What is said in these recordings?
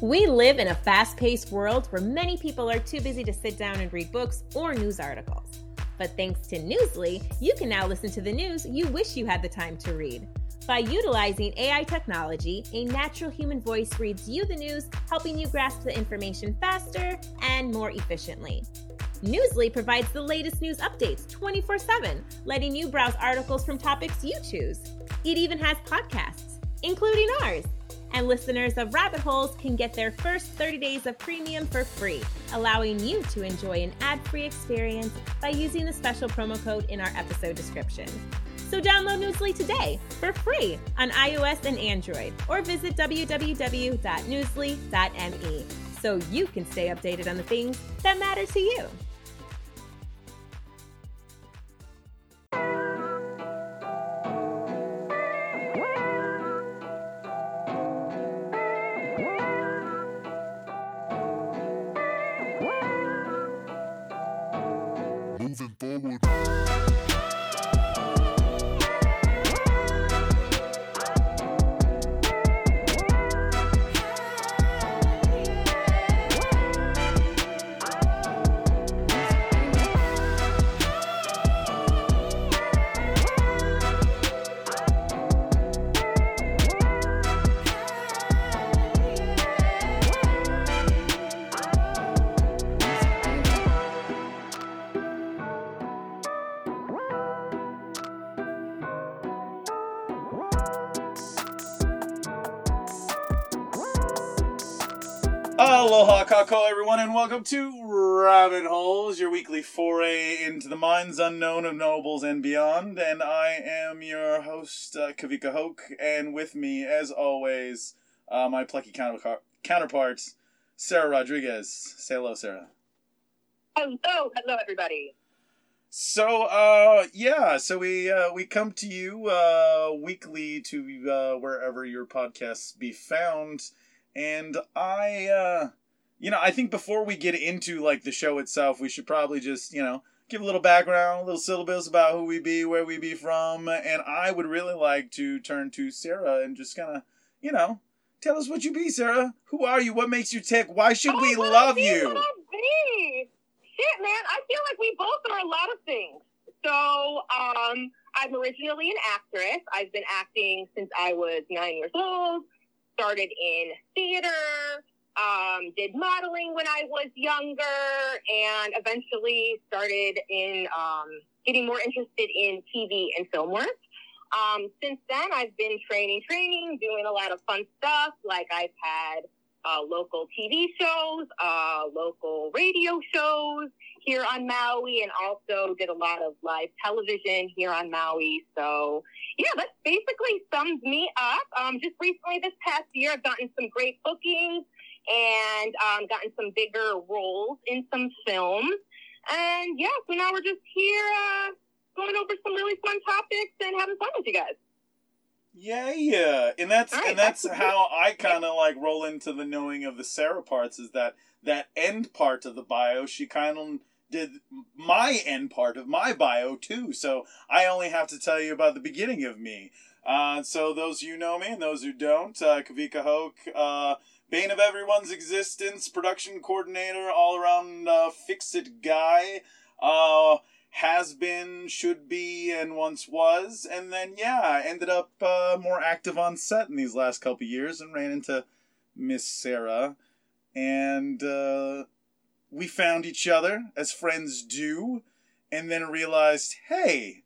We live in a fast paced world where many people are too busy to sit down and read books or news articles. But thanks to Newsly, you can now listen to the news you wish you had the time to read. By utilizing AI technology, a natural human voice reads you the news, helping you grasp the information faster and more efficiently. Newsly provides the latest news updates 24 7, letting you browse articles from topics you choose. It even has podcasts, including ours. And listeners of Rabbit Holes can get their first 30 days of premium for free, allowing you to enjoy an ad free experience by using the special promo code in our episode description. So download Newsly today for free on iOS and Android, or visit www.newsly.me so you can stay updated on the things that matter to you. Moving kako everyone and welcome to Rabbit Holes, your weekly foray into the minds unknown of nobles and beyond. And I am your host, uh, Kawika Hoke, and with me, as always, uh, my plucky counterpart, counterparts, Sarah Rodriguez. Say hello, Sarah. Hello, hello, everybody. So, uh, yeah, so we uh, we come to you uh, weekly to uh, wherever your podcasts be found, and I, uh, you know, I think before we get into like the show itself, we should probably just you know give a little background, a little syllabus about who we be, where we be from, and I would really like to turn to Sarah and just kind of, you know, tell us what you be, Sarah. Who are you? What makes you tick? Why should Oh, we love be, you? What I be? Shit, man, I feel like we both are a lot of things. So, um, I'm originally an actress. I've been acting since I was nine years old. Started in theater. Um, did modeling when I was younger, and eventually started in um, getting more interested in TV and film work. Um, since then, I've been training, training, doing a lot of fun stuff. Like I've had uh, local TV shows, uh, local radio shows here on Maui, and also did a lot of live television here on Maui. So, yeah, that basically sums me up. Um, just recently this past year, I've gotten some great bookings and um, gotten some bigger roles in some films. And yeah, so now we're just here uh, going over some really fun topics and having fun with you guys. Yeah, yeah, and that's right, and that's that's- how I kind of like roll into the knowing of the Sarah parts is that that end part of the bio she kind of did my end part of my bio too. So I only have to tell you about the beginning of me. Uh, so those you know me and those who don't, uh, Kawika Hoke, uh, bane of everyone's existence, production coordinator, all around uh, fix it guy. Uh, has been, should be, and once was, and then yeah, ended up uh, more active on set in these last couple years and ran into Miss Sarah, and uh, we found each other as friends do, and then realized, hey,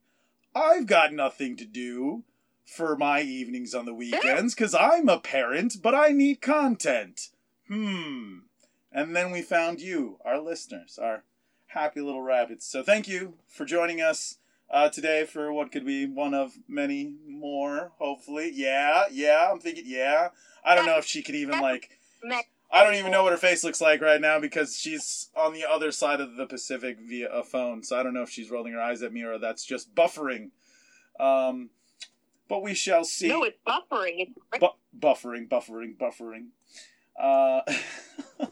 I've got nothing to do for my evenings on the weekends because I'm a parent, but I need content. Hmm. And then we found you, our listeners, our happy little rabbits. So thank you for joining us uh, today for what could be one of many more, hopefully. Yeah, yeah, I'm thinking, yeah. I don't know if she could even, like, I don't even know what her face looks like right now because she's on the other side of the Pacific via a phone. So I don't know if she's rolling her eyes at me or that's just buffering. Um, but we shall see. No, it's buffering. It's Bu- buffering, buffering, buffering. Uh,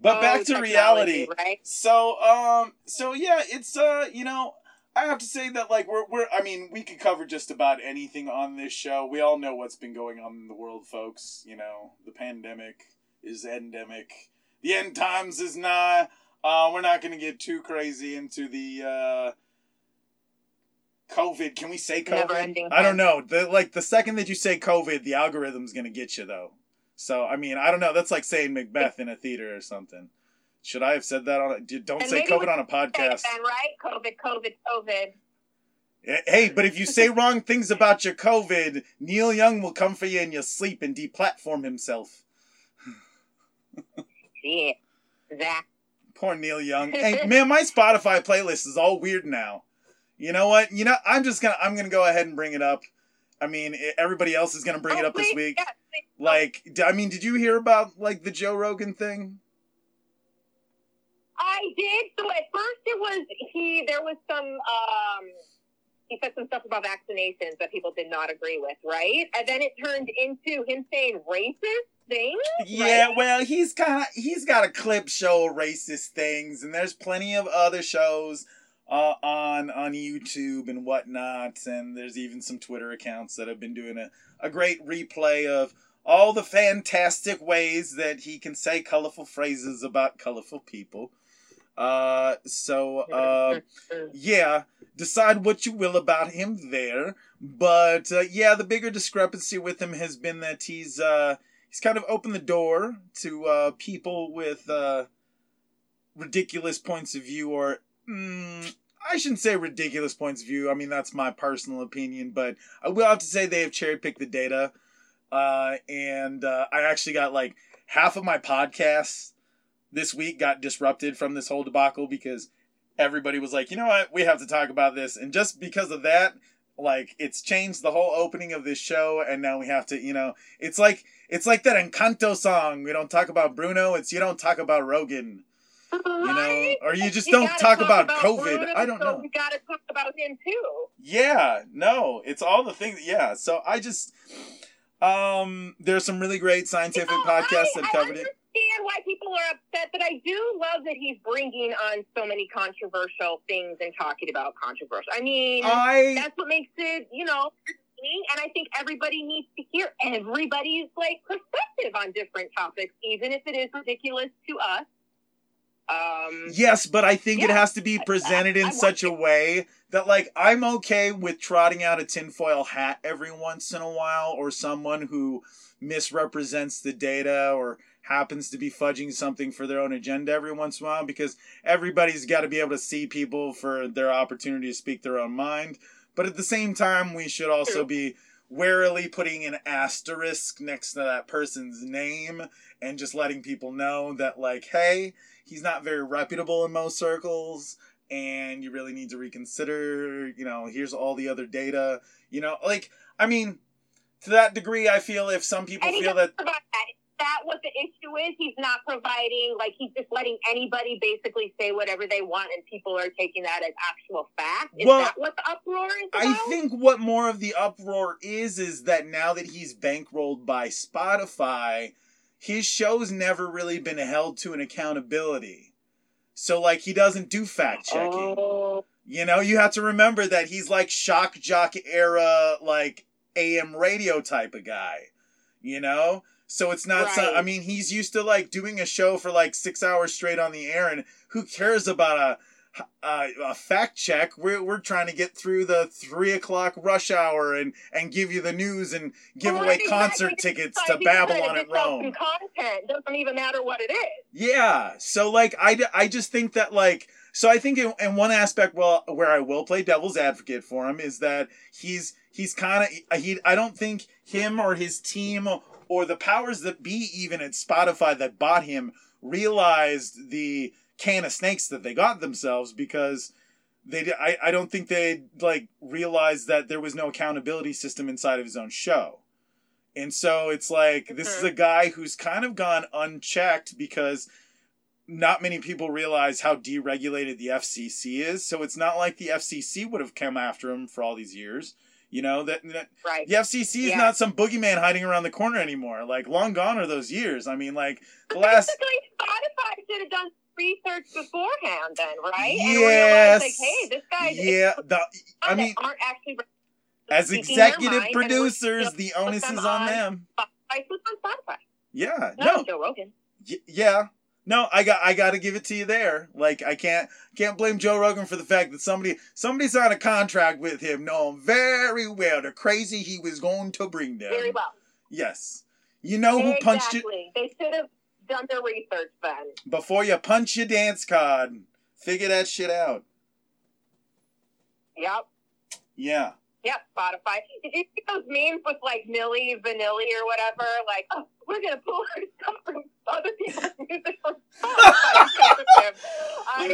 but Oh, back to reality. right? So, um, so yeah, it's uh, you know, I have to say that like we're we're I mean we could cover just about anything on this show. We all know what's been going on in the world, folks. You know the pandemic is endemic. The end times is nigh. Uh, we're not going to get too crazy into the uh, COVID. Can we say COVID? I don't know. The, like the second that you say COVID, the algorithm's going to get you though. So I mean, I don't know. That's like saying Macbeth in a theater or something. Should I have said that on? A, don't And say COVID on a podcast. Then, right? COVID, COVID, COVID. Eh, hey, but if you say wrong things about your COVID, Neil Young will come for you in your sleep and deplatform himself. Yeah. That. Poor Neil Young. Hey, man, my Spotify playlist is all weird now. You know what? You know, I'm just gonna I'm gonna go ahead and bring it up. I mean, everybody else is gonna bring it Oh, up this week. yes, please. Like, d- I mean, did you hear about like the Joe Rogan thing? I did. So at first it was he. There was some. um He said some stuff about vaccinations that people did not agree with, right? And then it turned into him saying racist things. Yeah, right? well, he's kind of he's got a clip show of racist things, and there's plenty of other shows uh, on on YouTube and whatnot, and there's even some Twitter accounts that have been doing a, a great replay of all the fantastic ways that he can say colorful phrases about colorful people. Uh, so uh, yeah, decide what you will about him there. But uh, yeah, the bigger discrepancy with him has been that he's uh, he's kind of opened the door to uh, people with uh, ridiculous points of view, or mm, I shouldn't say ridiculous points of view. I mean that's my personal opinion, but I will have to say they have cherry picked the data, uh, and uh, I actually got like half of my podcasts this week got disrupted from this whole debacle because everybody was like, you know what, we have to talk about this, and just because of that, like it's changed the whole opening of this show, and now we have to, you know, it's like it's like that Encanto song. We don't talk about Bruno. It's you don't talk about Rogan, you know, or you just You don't gotta talk, about, COVID. Bruno, I don't so know. We gotta talk about him too. Yeah, no, it's all the things. Yeah, so I just, um, there's some really great scientific You know, podcasts I, that I covered it. understand why people are upset, but I do love that he's bringing on so many controversial things and talking about controversial. I mean, I that's what makes it, you know, and I think everybody needs to hear everybody's like perspective on different topics, even if it is ridiculous to us. Um, Yes, but I think it has to be presented in such a it. way that, like, I'm okay with trotting out a tinfoil hat every once in a while, or someone who misrepresents the data or happens to be fudging something for their own agenda every once in a while, because everybody's got to be able to see people for their opportunity to speak their own mind. But at the same time, we should also be warily putting an asterisk next to that person's name and just letting people know that, like, hey, he's not very reputable in most circles and you really need to reconsider you know here's all the other data you know like i mean to that degree i feel if some people and feel that provide that. Is that what the issue is? He's not providing, like, he's just letting anybody basically say whatever they want, and people are taking that as actual fact. Is Well, that what the uproar is about? I think what more of the uproar is is that now that he's bankrolled by Spotify, his show's never really been held to an accountability. So like he doesn't do fact checking. Oh, You know, you have to remember that he's like shock jock era, like AM radio type of guy. You know? So it's not so I mean, he's used to like doing a show for like six hours straight on the air, and who cares about a a, a fact check? We're we're trying to get through the three o'clock rush hour and and give you the news and give Well, away exactly. concert tickets to I think that Babylon at Rome. Content doesn't even matter what it is. Yeah. So like I, I just think that like so I think in, in one aspect well where I will play devil's advocate for him is that he's he's kind of he I don't think him or his team or the powers that be even at Spotify that bought him realized the can of snakes that they got themselves because they I, I don't think they like realized that there was no accountability system inside of his own show. And so it's like this is Mhm. a guy who's kind of gone unchecked because not many people realize how deregulated the FCC is. So it's not like the FCC would have come after him for all these years. You know that, that Right. the FCC is Yeah. not some boogeyman hiding around the corner anymore. Like long gone are those years. I mean, like the last Spotify should have done research beforehand, then, right? And Yes. like, hey, this guy. Yeah, the, I mean, aren't actually as executive producers, the onus is on them. On Spotify? Yeah, Not no, Joe Rogan. Y- yeah. No, I got I got to give it to you there. Like I can't can't blame Joe Rogan for the fact that somebody somebody signed a contract with him knowing very well the crazy he was going to bring them. Very well. Yes. You know who punched you. They should have done their research then. before you punch your dance card. Figure that shit out. Yep. Yeah. Yep, Spotify. Did you see those memes with like Milli Vanilli or whatever? Like, oh, we're gonna pull our stuff from other people's music from Spotify because of him. I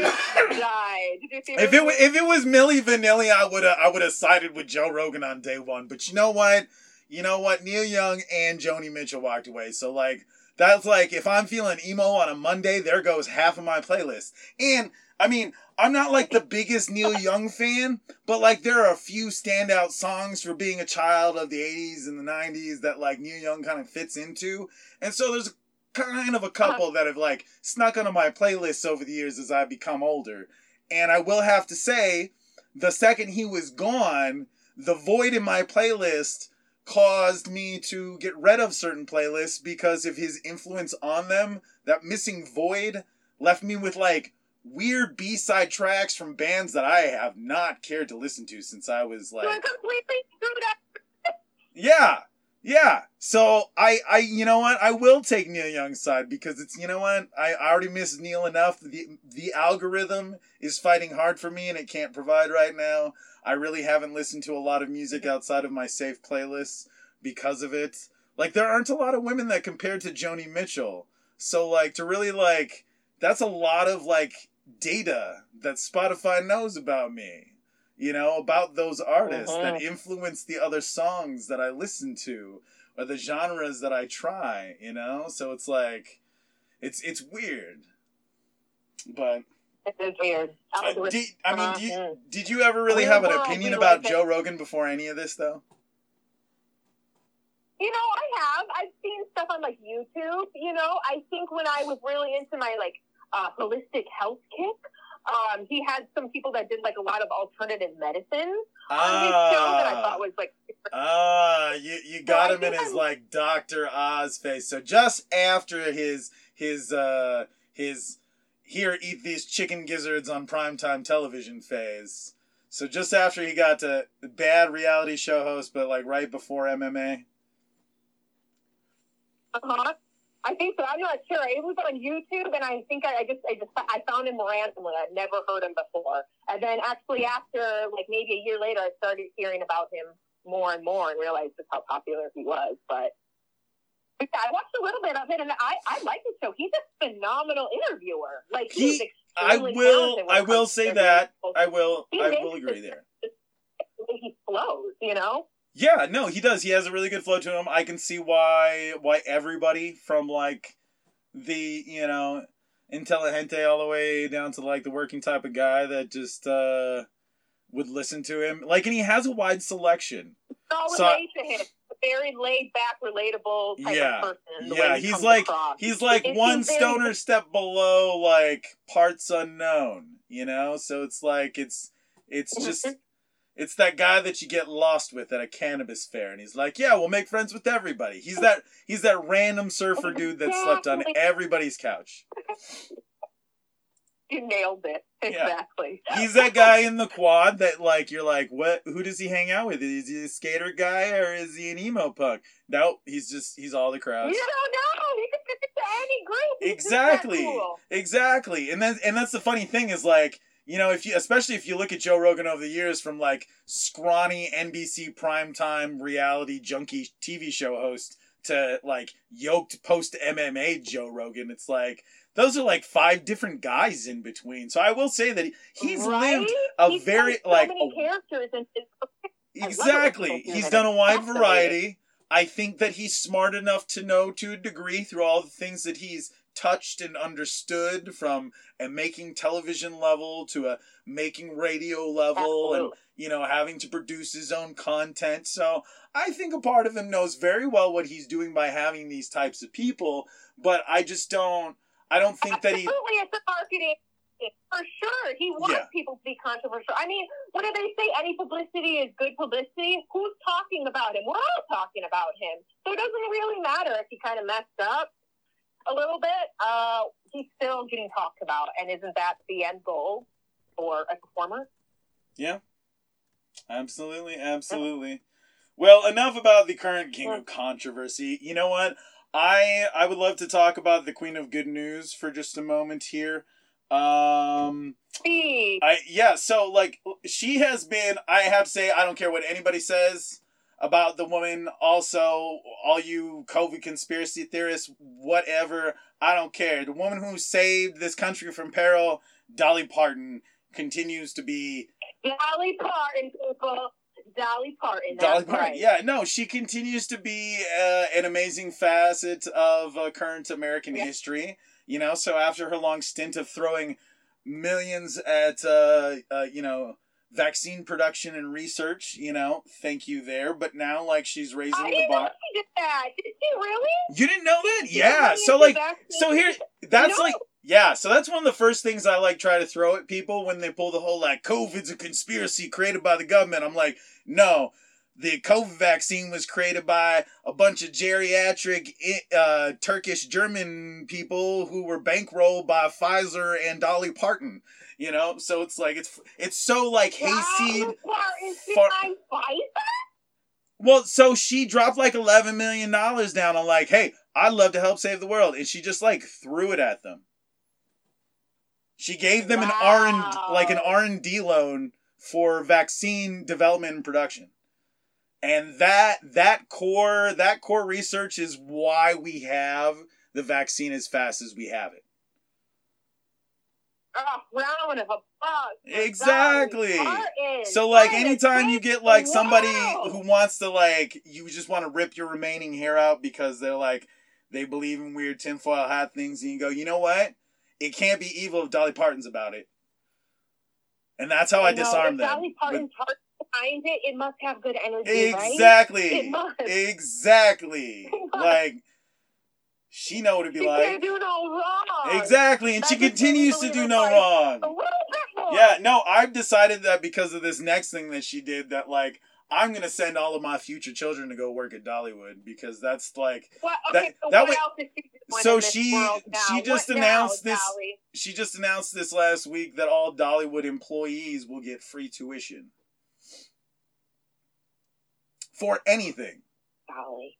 died. Did you see If it wa- if it was Milli Vanilli, I would I would have sided with Joe Rogan on day one. But you know what? You know what? Neil Young and Joni Mitchell walked away. So like that's like if I'm feeling emo on a Monday, there goes half of my playlist. And I mean, I'm not like the biggest Neil Young fan, but like there are a few standout songs for being a child of the 80s and the 90s that like Neil Young kind of fits into. And so there's kind of a uh-huh. couple that have like snuck onto my playlists over the years as I've become older. And I will have to say, the second he was gone, the void in my playlist caused me to get rid of certain playlists because of his influence on them. That missing void left me with like weird B-side tracks from bands that I have not cared to listen to since I was You're like completely screwed up. yeah. Yeah. So I I you know what? I will take Neil Young's side because it's you know what? I I already miss Neil enough. The the algorithm is fighting hard for me and it can't provide right now. I really haven't listened to a lot of music outside of my safe playlists because of it. Like there aren't a lot of women that compared to Joni Mitchell. So like to really like that's a lot of like data that Spotify knows about me. You know, about those artists that Mhm. influence the other songs that I listen to or the genres that I try, you know? So it's like it's it's weird. But It is weird. uh, do, I mean, do you, Mhm. did you ever really have an opinion about. Joe Rogan before any of this though? You know, I have. I've seen stuff on like YouTube. You know, I think when I was really into my like uh, holistic health kick, um, he had some people that did like a lot of alternative medicine on his show that I thought was like Ah, you you got I him in his I'm- like Doctor Oz face. So just after his his uh his here eat these chicken gizzards on primetime television phase. So just after he got to bad reality show host, but like right before MMA. Uh-huh. I think so. I'm not sure. It was on YouTube, and I think I, I just I just I found him randomly. I'd never heard him before, and then actually after like maybe a year later, I started hearing about him more and more, and realized just how popular he was. But I watched a little bit of it, and I I like his show. He's a phenomenal interviewer. Like he's He- I will I will say that. I will I will agree there. The he flows, you know. Yeah, no, he does. He has a really good flow to him. I can see why why everybody from like the, you know, intelligente all the way down to like the working type of guy that just uh would listen to him. Like and he has a wide selection. All So- relate to him. Very laid back, relatable type Yeah. of person. Yeah, he he's like- across. He's like It- one very- stoner step below like parts unknown, you know? So it's like it's it's mm-hmm. just it's that guy that you get lost with at a cannabis fair and he's like, "Yeah, we'll make friends with everybody." He's that he's that random surfer dude that slept on everybody's couch. You nailed it. Yeah. Exactly. He's that guy in the quad that like you're like, "What who does he hang out with? Is he a skater guy or is he an emo punk?" No, he's just he's all the You crowds. don't know. He could fit into any group. He's Exactly. cool. Exactly. And then and that's the funny thing is like, you know, if you especially if you look at Joe Rogan over the years from like scrawny NBC primetime reality junkie TV show host to like yoked post MMA Joe Rogan, it's like those are like five different guys in between. So I will say that he, he's Right? lived a He's very so like a- characters and and- I love it when Exactly. He's done a wide variety. I think that he's smart enough to know to a degree through all the things that he's touched and understood from a making television level to a making radio level and you know having to produce his own content. So I think a part of him knows very well what he's doing by having these types of people, but I just don't I don't think that he. Absolutely, it's a marketing. For sure, he wants Yeah. people to be controversial. I mean, what do they say? Any publicity is good publicity. Who's talking about him? We're all talking about him. So it doesn't really matter if he kind of messed up a little bit. Uh, he's still getting talked about, and isn't that the end goal for a performer? Yeah. Absolutely, absolutely. Well, enough about the current king of controversy. You know what? I I would love to talk about the queen of good news for just a moment here. Um I yeah, so like she has been I have to say I don't care what anybody says about the woman also all you COVID conspiracy theorists whatever I don't care. The woman who saved this country from peril, Dolly Parton continues to be Dolly Parton, people. Dolly Parton. Dolly Parton. right. Yeah, no, she continues to be uh, an amazing facet of uh, current American Yeah. history. You know, so after her long stint of throwing millions at, uh, uh, you know, vaccine production and research, you know, thank you there. But now, like, she's raising I the bar. she did that. Did she really? You didn't know that? Yeah. So, like, so here, that's No. like, yeah, so that's one of the first things I like try to throw at people when they pull the whole like COVID's a conspiracy created by the government. I'm like, no, the COVID vaccine was created by a bunch of geriatric uh, Turkish German people who were bankrolled by Pfizer and Dolly Parton. You know, so it's like it's it's so like hayseed. Parton's far- Pfizer? Well, so she dropped like eleven million dollars down on like, hey, I'd love to help save the world, and she just like threw it at them. She gave them an R and Wow. like an R and D loan for vaccine development and production, and that that core that core research is why we have the vaccine as fast as we have it. Oh, round of applause. Exactly. So like anytime you get like somebody world. who wants to like you just want to rip your remaining hair out because they're like they believe in weird tinfoil hat things and you go, you know what? It can't be evil if Dolly Parton's about it. And that's how I, know, disarm them. Dolly Parton's heart behind it, it must have good energy, With- right? exactly. It must. Exactly. It must. like she know what to be She like. can't do no wrong. Exactly, and she That just continues to do no wrong. A little bit more. Yeah, no, I've decided that because of this next thing that she did, that like I'm gonna send all of my future children to go work at Dollywood because that's like What, That- so that way- else is she doing so she- she just What announced now, this- Dolly? she just announced this last week that all Dollywood employees will get free tuition for anything. Dolly.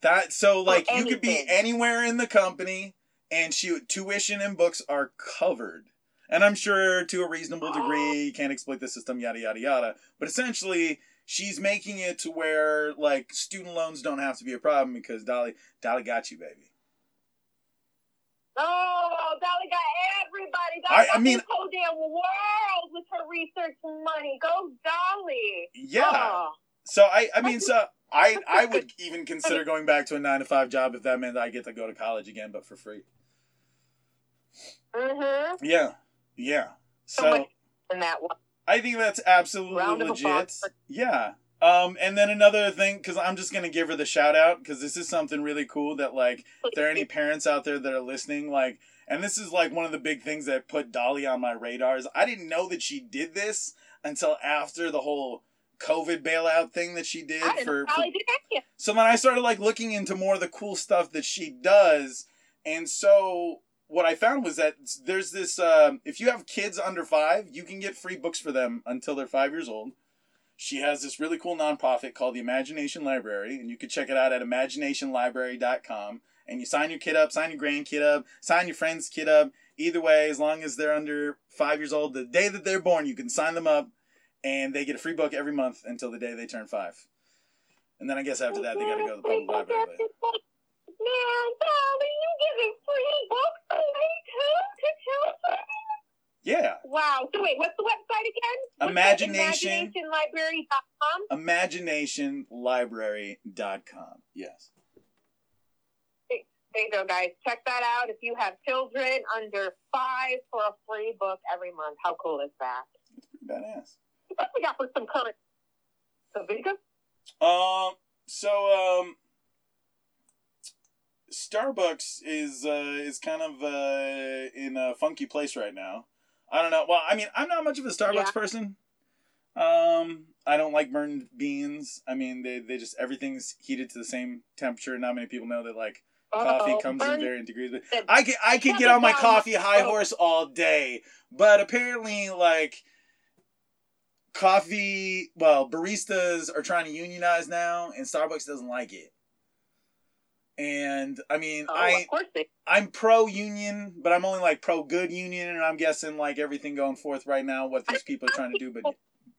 That so like you could be anywhere in the company and she tuition and books are covered. And I'm sure to a reasonable degree you can't exploit the system, yada yada yada. But essentially she's making it to where like student loans don't have to be a problem because Dolly Dolly got you, baby. Oh, Dolly got everybody. I- Dolly I got mean- this whole damn world with her research money. Go, Dolly. Yeah. Oh. So I I mean so I I would even consider going back to a nine to five job if that meant I get to go to college again, but for free. Mm-hmm. Yeah. Yeah. So So in that one. I think that's absolutely Round legit. Yeah. Um, and then another thing, because I'm just gonna give her the shout out, because this is something really cool that like, if there are any parents out there that are listening, like, and this is like one of the big things that put Dolly on my radars. I didn't know that she did this until after the whole COVID bailout thing that she did I for, for did so then I started like looking into more of the cool stuff that she does, and so what I found was that there's this: um, if you have kids under five, you can get free books for them until they're five years old. She has this really cool nonprofit called the Imagination Library, and you can check it out at imaginationlibrary.com. And you sign your kid up, sign your grandkid up, sign your friend's kid up. Either way, as long as they're under five years old, the day that they're born, you can sign them up, and they get a free book every month until the day they turn five. And then I guess after that, they got to go to the public library. but- Man, Dolly, you giving free books away too to children? Yeah, Wow. So wait, what's the website again? What's? Imagination- ImaginationLibrary.com. imaginationlibrary.com. Yes. There you go, guys. Check that out if you have children under five for a free book every month. How cool is that? That's pretty badass. What we got for some current? Vega? Um. So um. Starbucks is uh, is kind of uh, in a funky place right now. I don't know. Well, I mean, I'm not much of a Starbucks Yeah. person. Um, I don't like burned beans. I mean, they they just everything's heated to the same temperature. Not many people know that like coffee Uh-oh, comes in burn- varying degrees. But I can I can get on my coffee high horse all day, but apparently like coffee well baristas are trying to unionize now and starbucks doesn't like it and i mean Oh, I they- I'm pro union but i'm only like pro good union and i'm guessing like everything going forth right now what these people are trying to do but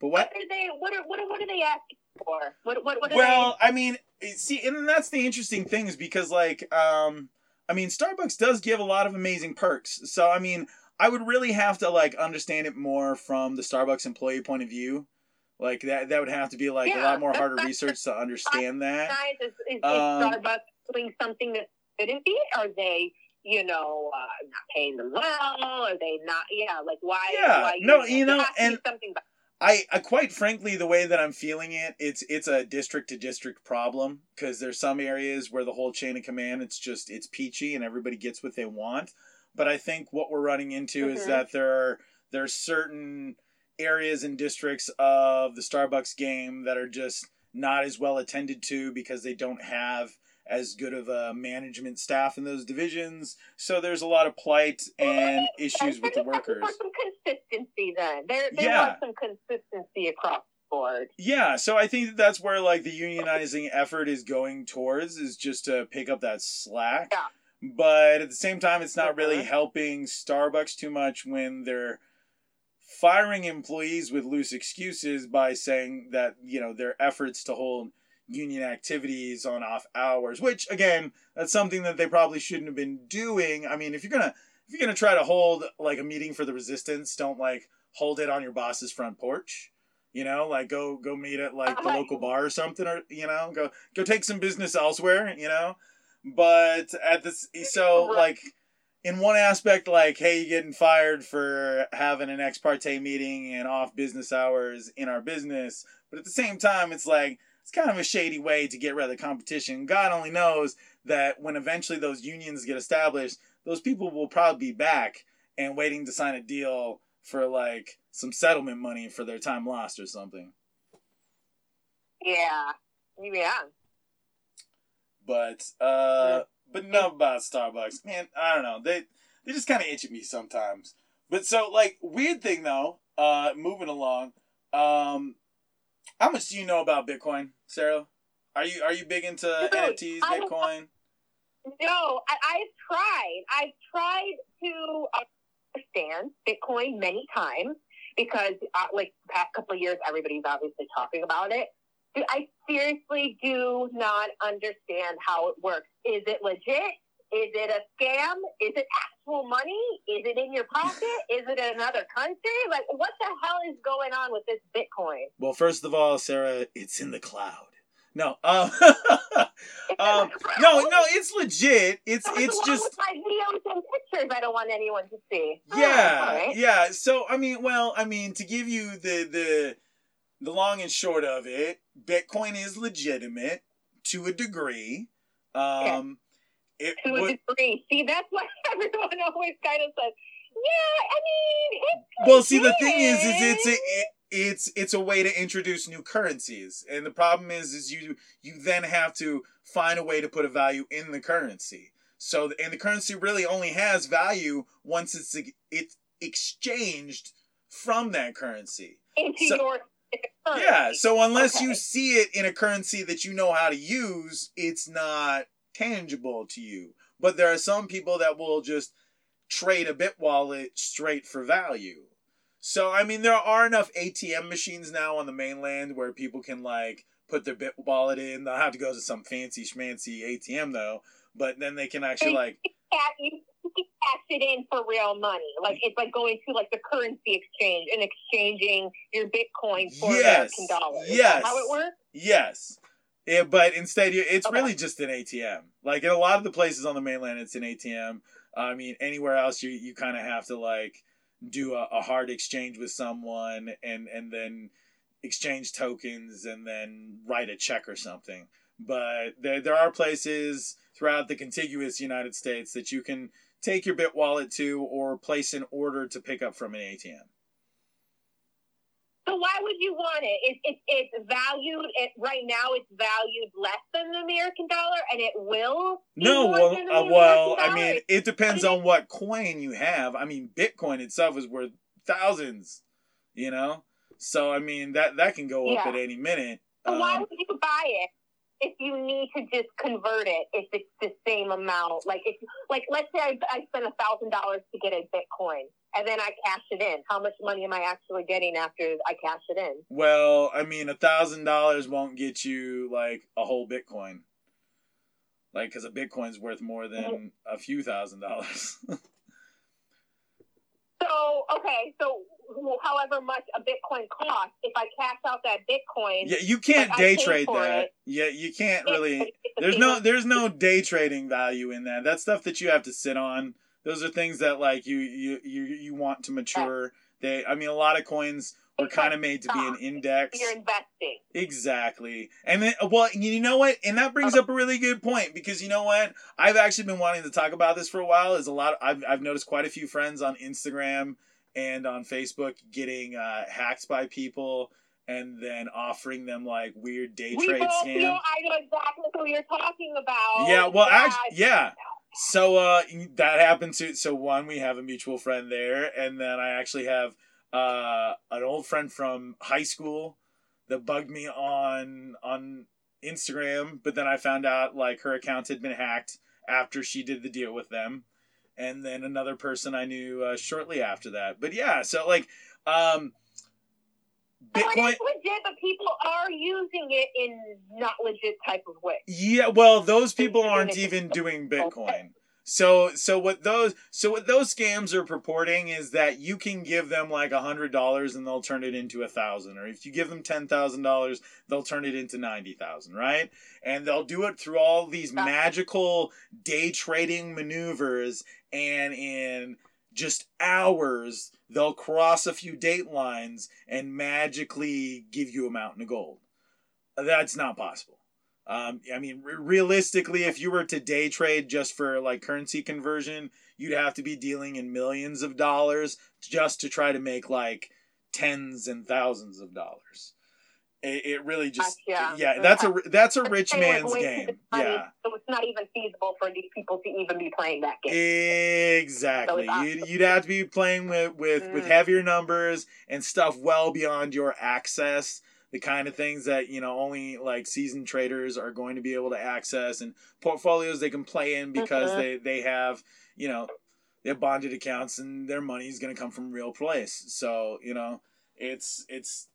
but what What are they? What are what are, what are they asking for? What what what are well i mean see and that's the interesting thing is because like um i mean starbucks does give a lot of amazing perks so i mean i would really have to like understand it more from the starbucks employee point of view like that that would have to be like a lot more harder research to understand they? that is, is Um, Starbucks doing something that shouldn't be? Are they? You know, uh, not paying them well? Are they not? Yeah, like why? Yeah, why no, union? you know, has to be and- something. About, I, I quite frankly the way that I'm feeling it, it's it's a district to district problem because there's some areas where the whole chain of command it's just it's peachy and everybody gets what they want. But I think what we're running into is Mhm. that there are there's certain areas and districts of the Starbucks game that are just not as well attended to because they don't have as good of a management staff in those divisions. So there's a lot of plight and issues with the workers. Some consistency, then There, there Yeah. want some consistency across the board. Yeah, so I think that that's where like the unionizing effort is going towards is just to pick up that slack. Yeah. But at the same time, it's not really Mhm. helping Starbucks too much when they're firing employees with loose excuses by saying that you know their efforts to hold union activities on off hours, which again, that's something that they probably shouldn't have been doing. I mean, if you're gonna if you're gonna try to hold like a meeting for the resistance, don't like hold it on your boss's front porch. You know, like go go meet at like the uh-huh. local bar or something, or you know, go go take some business elsewhere. You know, but at this, so uh-huh. like in one aspect, like hey, you getting fired for having an ex parte meeting and off business hours in our business, but at the same time, it's like it's kind of a shady way to get rid of the competition. God only knows that when eventually those unions get established, those people will probably be back and waiting to sign a deal for like some settlement money for their time lost or something. Yeah, yeah. But uh but enough about Starbucks. Man, I don't know. They they just kind of itch at me sometimes. But so like weird thing though, uh moving along, um how much do you know about Bitcoin, Sarah? Are you are you big into Dude, NFTs, I- Bitcoin? No, I, I've tried. I've tried to understand Bitcoin many times because, uh, like, the past couple of years, everybody's obviously talking about it. I seriously do not understand how it works. Is it legit? Is it a scam? Is it actual money? Is it in your pocket? Is it in another country? Like, what the hell is going on with this Bitcoin? Well, first of all, Sarah, it's in the cloud. No, um, um, no, no, it's legit. It's it's just my videos and pictures. I don't want anyone to see. Yeah, right. yeah. So I mean, well, I mean, to give you the the the long and short of it, Bitcoin is legitimate to a degree. Um, it to a would, degree. See, that's why everyone always kind of says, "Yeah, I mean, it's well, see, the thing is, is it's a, it, it's it's a way to introduce new currencies, and the problem is, is you you then have to find a way to put a value in the currency. So, and the currency really only has value once it's it's exchanged from that currency. into so- your currency. Yeah, so unless Okay. you see it in a currency that you know how to use, it's not tangible to you. But there are some people that will just trade a bit wallet straight for value. So I mean there are enough ATM machines now on the mainland where people can like put their bit wallet in. They'll have to go to some fancy schmancy ATM though, but then they can actually like Ca- cash it in for real money. Like it's like going to like the currency exchange and exchanging your Bitcoin for Yes. American dollars. Yes. how it works? Yes. Yeah, but instead, you- it's Okay. really just an ATM. Like in a lot of the places on the mainland, it's an ATM. I mean, anywhere else, you you kind of have to like do a, a hard exchange with someone, and and then exchange tokens, and then write a check or something. But there there are places throughout the contiguous United States that you can take your Bit wallet to or place an order to pick up from an ATM. So why would you want it? It's it's, it's valued. It, right now, it's valued less than the American dollar, and it will. No, well, uh, well, I mean, it depends on what coin you have. I mean, Bitcoin itself is worth thousands, you know. So I mean, that that can go up at any minute. So why Um, would you buy it if you need to just convert it if it's the same amount? Like if like let's say I, I spent a thousand dollars to get a Bitcoin and then I cash it in. How much money am I actually getting after I cash it in? well, I mean, a thousand dollars won't get you like a whole Bitcoin, like because a Bitcoin's worth more than a few thousand dollars. So okay, so however much a Bitcoin costs, if I cash out that Bitcoin, yeah, you can't Like, day trade that. it. Yeah, you can't really. There's no there's no day trading value in that. That's stuff that you have to sit on. Those are things that like you you you, you want to mature. They I mean a lot of coins were kind of made to be an index. you're investing. Exactly. And then well, you know what? And that brings up a really good point because you know what? I've actually been wanting to talk about this for a while. Is a lot I've I've noticed quite a few friends on Instagram and on Facebook getting uh, hacked by people and then offering them like weird day We trade both scams. know I know exactly who you're talking about. Yeah, well, Yeah, actually, yeah. So uh, that happened to. So one, we have a mutual friend there, and then I actually have uh, an old friend from high school that bugged me on on Instagram. But then I found out like her account had been hacked after she did the deal with them, and then another person I knew uh, shortly after that. But yeah, so like um, Bitcoin. it is legit, but people are using it in not legit type of way. Yeah, well, those people aren't even doing Bitcoin. So, so what those, so what those scams are purporting is that you can give them like a hundred dollars and they'll turn it into a thousand, or if you give them ten thousand dollars, they'll turn it into ninety thousand, right? And they'll do it through all these magical day trading maneuvers, and in just hours they'll cross a few date lines and magically give you a mountain of gold. That's not possible. Um, I mean, re- realistically, if you were to day trade just for like currency conversion, you'd have to be dealing in millions of dollars just to try to make like tens and thousands of dollars. It, it really just Gotcha. yeah, that's a that's a rich man's game. Yeah, So it's not even feasible for these people to even be playing that game. exactly. So You'd, you'd have to be playing with with with Mm. heavier numbers and stuff well beyond your access. The kind of things that you know only like seasoned traders are going to be able to access, and portfolios they can play in because Mhm. they they have you know they have bonded accounts and their money is going to come from real place. So you know it's it's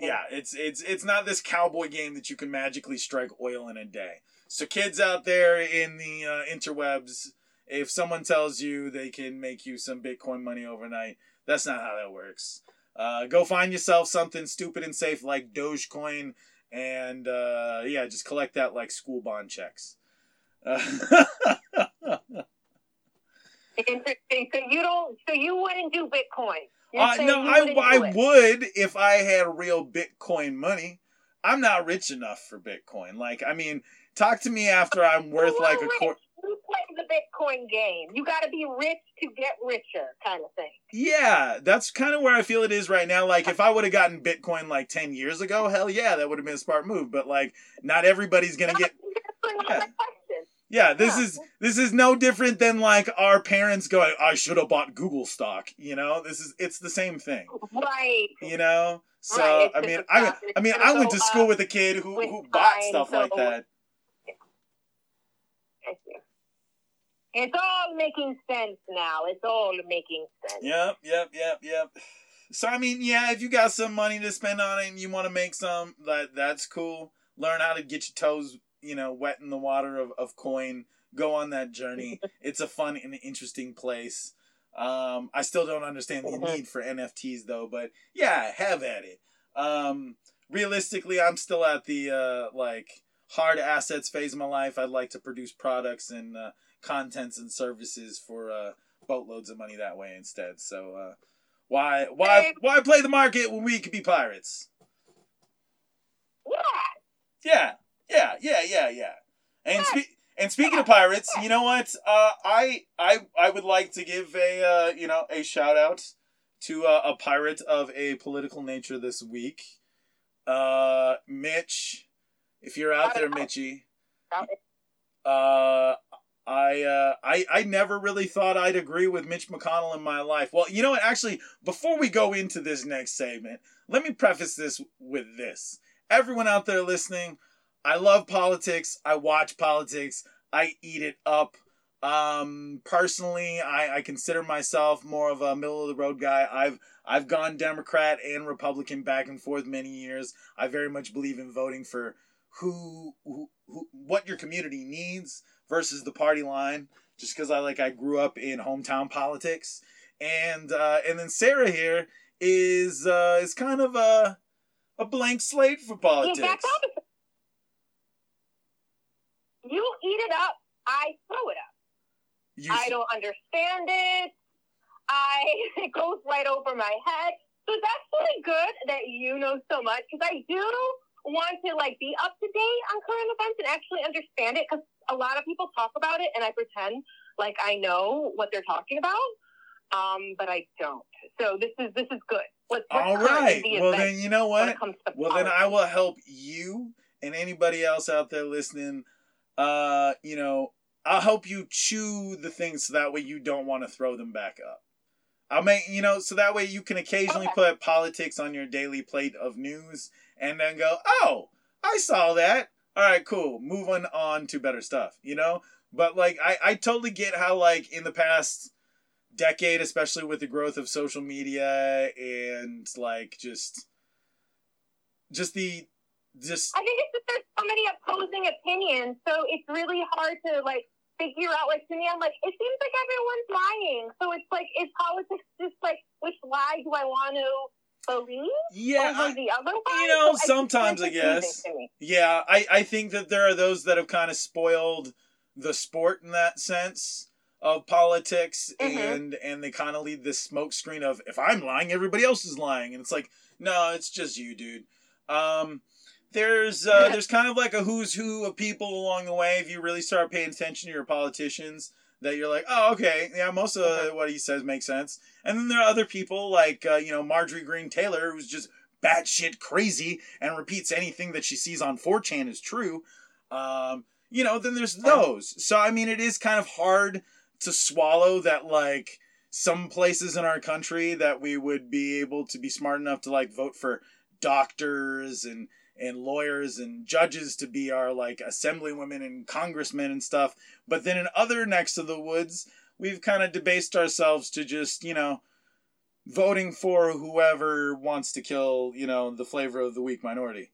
yeah it's it's it's not this cowboy game that you can magically strike oil in a day. So kids out there in the uh, interwebs, if someone tells you they can make you some Bitcoin money overnight, that's not how that works. Uh, go find yourself something stupid and safe like Dogecoin, and uh, yeah, just collect that like school bond checks. Uh, Interesting. So you don't. So you wouldn't do Bitcoin. Uh, no, I, I would if I had real Bitcoin money. I'm not rich enough for Bitcoin. Like, I mean, talk to me after I'm worth like a quarter. You play the Bitcoin game. You got to be rich to get richer, kind of thing. Yeah, that's kind of where I feel it is right now. Like, if I would have gotten Bitcoin like 10 years ago, hell yeah, that would have been a smart move. But, like, not everybody's going to get. Yeah. Yeah, this Yeah. is this is no different than like our parents going, "I should have bought Google stock." You know, this is it's the same thing. Right. You know, so Right, I mean, I. I mean, I went to school with a kid who who bought stuff like that. I see. It's all making sense now. It's all making sense. Yep, yep, yep, yep. So I mean, yeah, if you got some money to spend on it and you want to make some, that that's cool. Learn how to get your toes, you know, wet in the water of, of coin. Go on that journey. it's a fun and interesting place. Um, I still don't understand the need for NFTs though, but yeah, have at it. Um, realistically, I'm still at the uh, like hard assets phase of my life. I'd like to produce products and uh, contents and services for uh, boatloads of money that way instead. So uh, why why Hey. why play the market when we could be pirates? Yeah. Yeah, yeah, yeah, yeah, yeah. And Yeah. spe- And speaking of pirates, you know what? Uh, I I I would like to give a uh, you know a shout out to uh, a pirate of a political nature this week. Uh, Mitch, if you're out there, Mitchy. Uh, I uh, I I never really thought I'd agree with Mitch McConnell in my life. Well, you know what? Actually, before we go into this next segment, let me preface this with this. Everyone out there listening, I love politics. I watch politics. I eat it up. Um, personally, I, I consider myself more of a middle of the road guy. I've I've gone Democrat and Republican back and forth many years. I very much believe in voting for who who, who what your community needs versus the party line. Just because I like I grew up in hometown politics, and uh, and then Sarah here is uh, is kind of a a blank slate for politics. Yeah. You eat it up, I throw it up. You- I don't understand it. I it goes right over my head. So it's actually good that you know so much because I do want to like be up to date on current events and actually understand it because a lot of people talk about it and I pretend like I know what they're talking about, um, but I don't. So this is this is good. What's, what's All right. the Well, then you know what? Well, then I will help you and anybody else out there listening. Uh, you know, I'll help you chew the things so that way you don't want to throw them back up. I'll make you know so that way you can occasionally Okay. put politics on your daily plate of news and then go, oh, I saw that. All right, cool. Moving on to better stuff. You know, but like I I totally get how like in the past decade, especially with the growth of social media and like just just the just I think it's that there's so many opposing opinions, so it's really hard to like figure out. Like to me, I'm like, it seems like everyone's lying. So it's like, is politics just like which lie do I want to believe yeah I- you know, So sometimes, I guess. confusing to me. yeah I I think that there are those that have kind of spoiled the sport in that sense of politics Mhm. and and they kind of lead this smoke screen of if I'm lying everybody else is lying and it's like no it's just you dude um there's uh, there's kind of like a who's who of people along the way if you really start paying attention to your politicians that you're like oh okay yeah most of what he says makes sense. And then there are other people like uh, you know Marjorie Greene Taylor who's just batshit crazy and repeats anything that she sees on 4chan is true. Um you know then there's those. So I mean it is kind of hard to swallow that like some places in our country that we would be able to be smart enough to like vote for doctors and and lawyers and judges to be our like assemblywomen and congressmen and stuff. But then in other necks of the woods we've kind of debased ourselves to just you know voting for whoever wants to kill you know the flavor of the weak minority.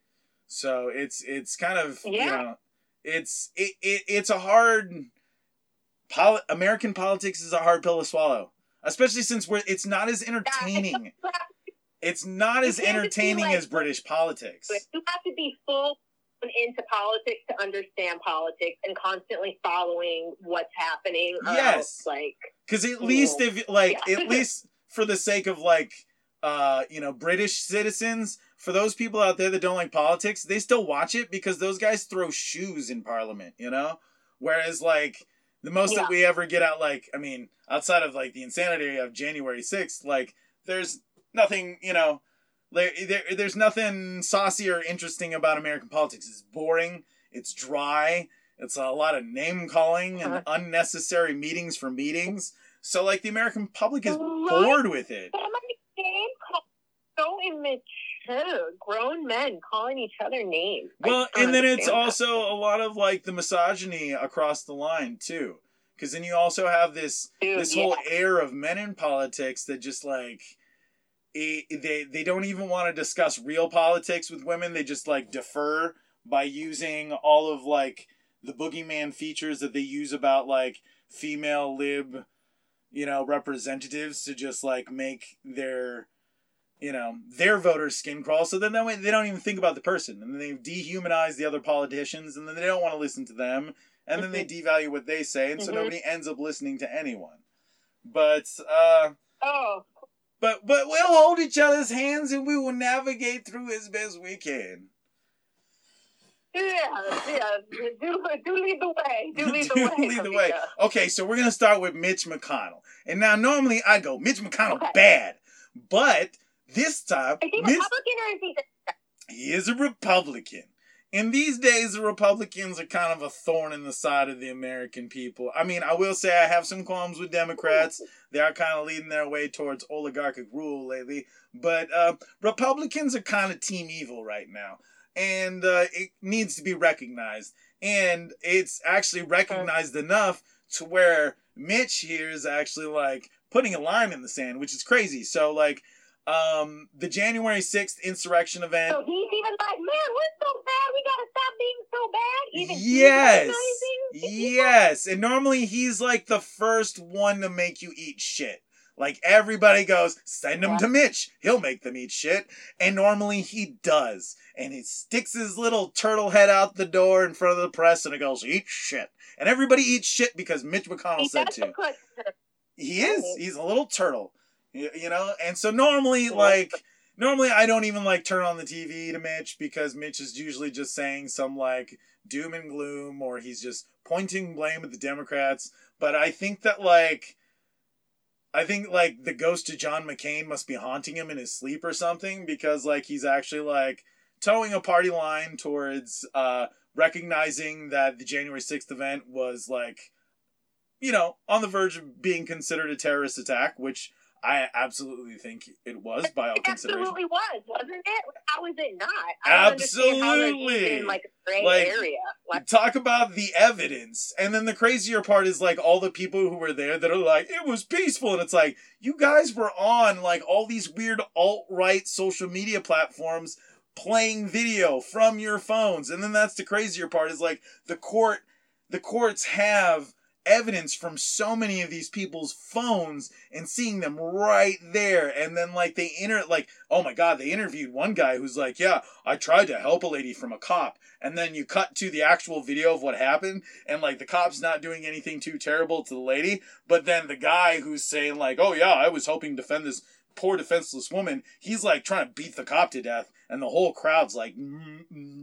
So it's it's kind of you Yeah. know it's it, it it's a hard poli- american politics is a hard pill to swallow especially since we're it's not as entertaining. You it's not You as can't just be entertaining like- as british politics to- you have to be full into politics to understand politics and constantly following what's happening. Yes. else, like Because at least if like Yeah. at least for the sake of like uh you know British citizens, for those people out there that don't like politics, they still watch it because those guys throw shoes in Parliament, you know. Whereas like the most Yeah. that we ever get out, like I mean, outside of like the insanity of January sixth, like there's nothing, you know. There, there, there's nothing saucy or interesting about American politics. It's boring. It's dry. It's a lot of name calling and unnecessary meetings for meetings. So like the American public is bored with it. so many names called so immature, grown men calling each other names. Well, and then it's that. also a lot of like the misogyny across the line too. Because then you also have this Dude, this whole air of men in politics that just like it, they they don't even want to discuss real politics with women. They just like defer by using all of like the boogeyman features that they use about like female lib, you know, representatives to just like make their you know their voters skin crawl. So then that way they don't even think about the person, and then they dehumanize the other politicians, and then they don't want to listen to them, and then they devalue what they say, and so Mhm. nobody ends up listening to anyone. But uh Oh, but but we'll hold each other's hands and we will navigate through as best we can. Yeah, yeah. Do, do lead the way. Do lead the way. lead the way. Okay, so we're gonna start with Mitch McConnell. And now normally I go Mitch McConnell Okay. bad, but this time Is he Mitch Republican or is he? he is a Republican. And these days, the Republicans are kind of a thorn in the side of the American people. I mean, I will say I have some qualms with Democrats. They are kind of leading their way towards oligarchic rule lately. But uh, Republicans are kind of team evil right now. And uh, it needs to be recognized. And it's actually recognized enough to where Mitch here is actually like putting a line in the sand, which is crazy. So, like, um, the January 6th insurrection event. So he's even like, man, we're so bad. We gotta stop being so bad. Even yes. yes. And normally he's like the first one to make you eat shit. Like everybody goes send him to mitch. He'll make them eat shit. And normally he does. And he sticks his little turtle head out the door in front of the press and it goes eat shit. And everybody eats shit because mitch mcconnell He said to. he is. he's a little turtle you, know? And so normally like normally i don't even like turn on the tv to mitch because mitch is usually just saying some like doom and gloom or he's just pointing blame at the democrats. But i think that like i think like the ghost of john mccain must be haunting him in his sleep or something because like he's actually like towing a party line towards uh recognizing that the january 6th event was like you know, on the verge of being considered a terrorist attack, which I absolutely think it was by all considerations, It consideration. absolutely was, wasn't it? How is it not? I don't how they're Absolutely. in like a gray Like, area. Like, Talk about the evidence. And then the crazier part is like all the people who were there that are like, it was peaceful. And it's like, you guys were on like all these weird alt right social media platforms playing video from your phones. And then that's the crazier part is like the court, the courts have evidence from so many of these people's phones and seeing them right there. And then like they inter like oh my god they interviewed one guy who's like yeah i tried to help a lady from a cop. And then you cut to the actual video of what happened and like the cop's not doing anything too terrible to the lady. But then the guy who's saying like oh yeah i was helping defend this poor defenseless woman he's like trying to beat the cop to death. And the whole crowd's like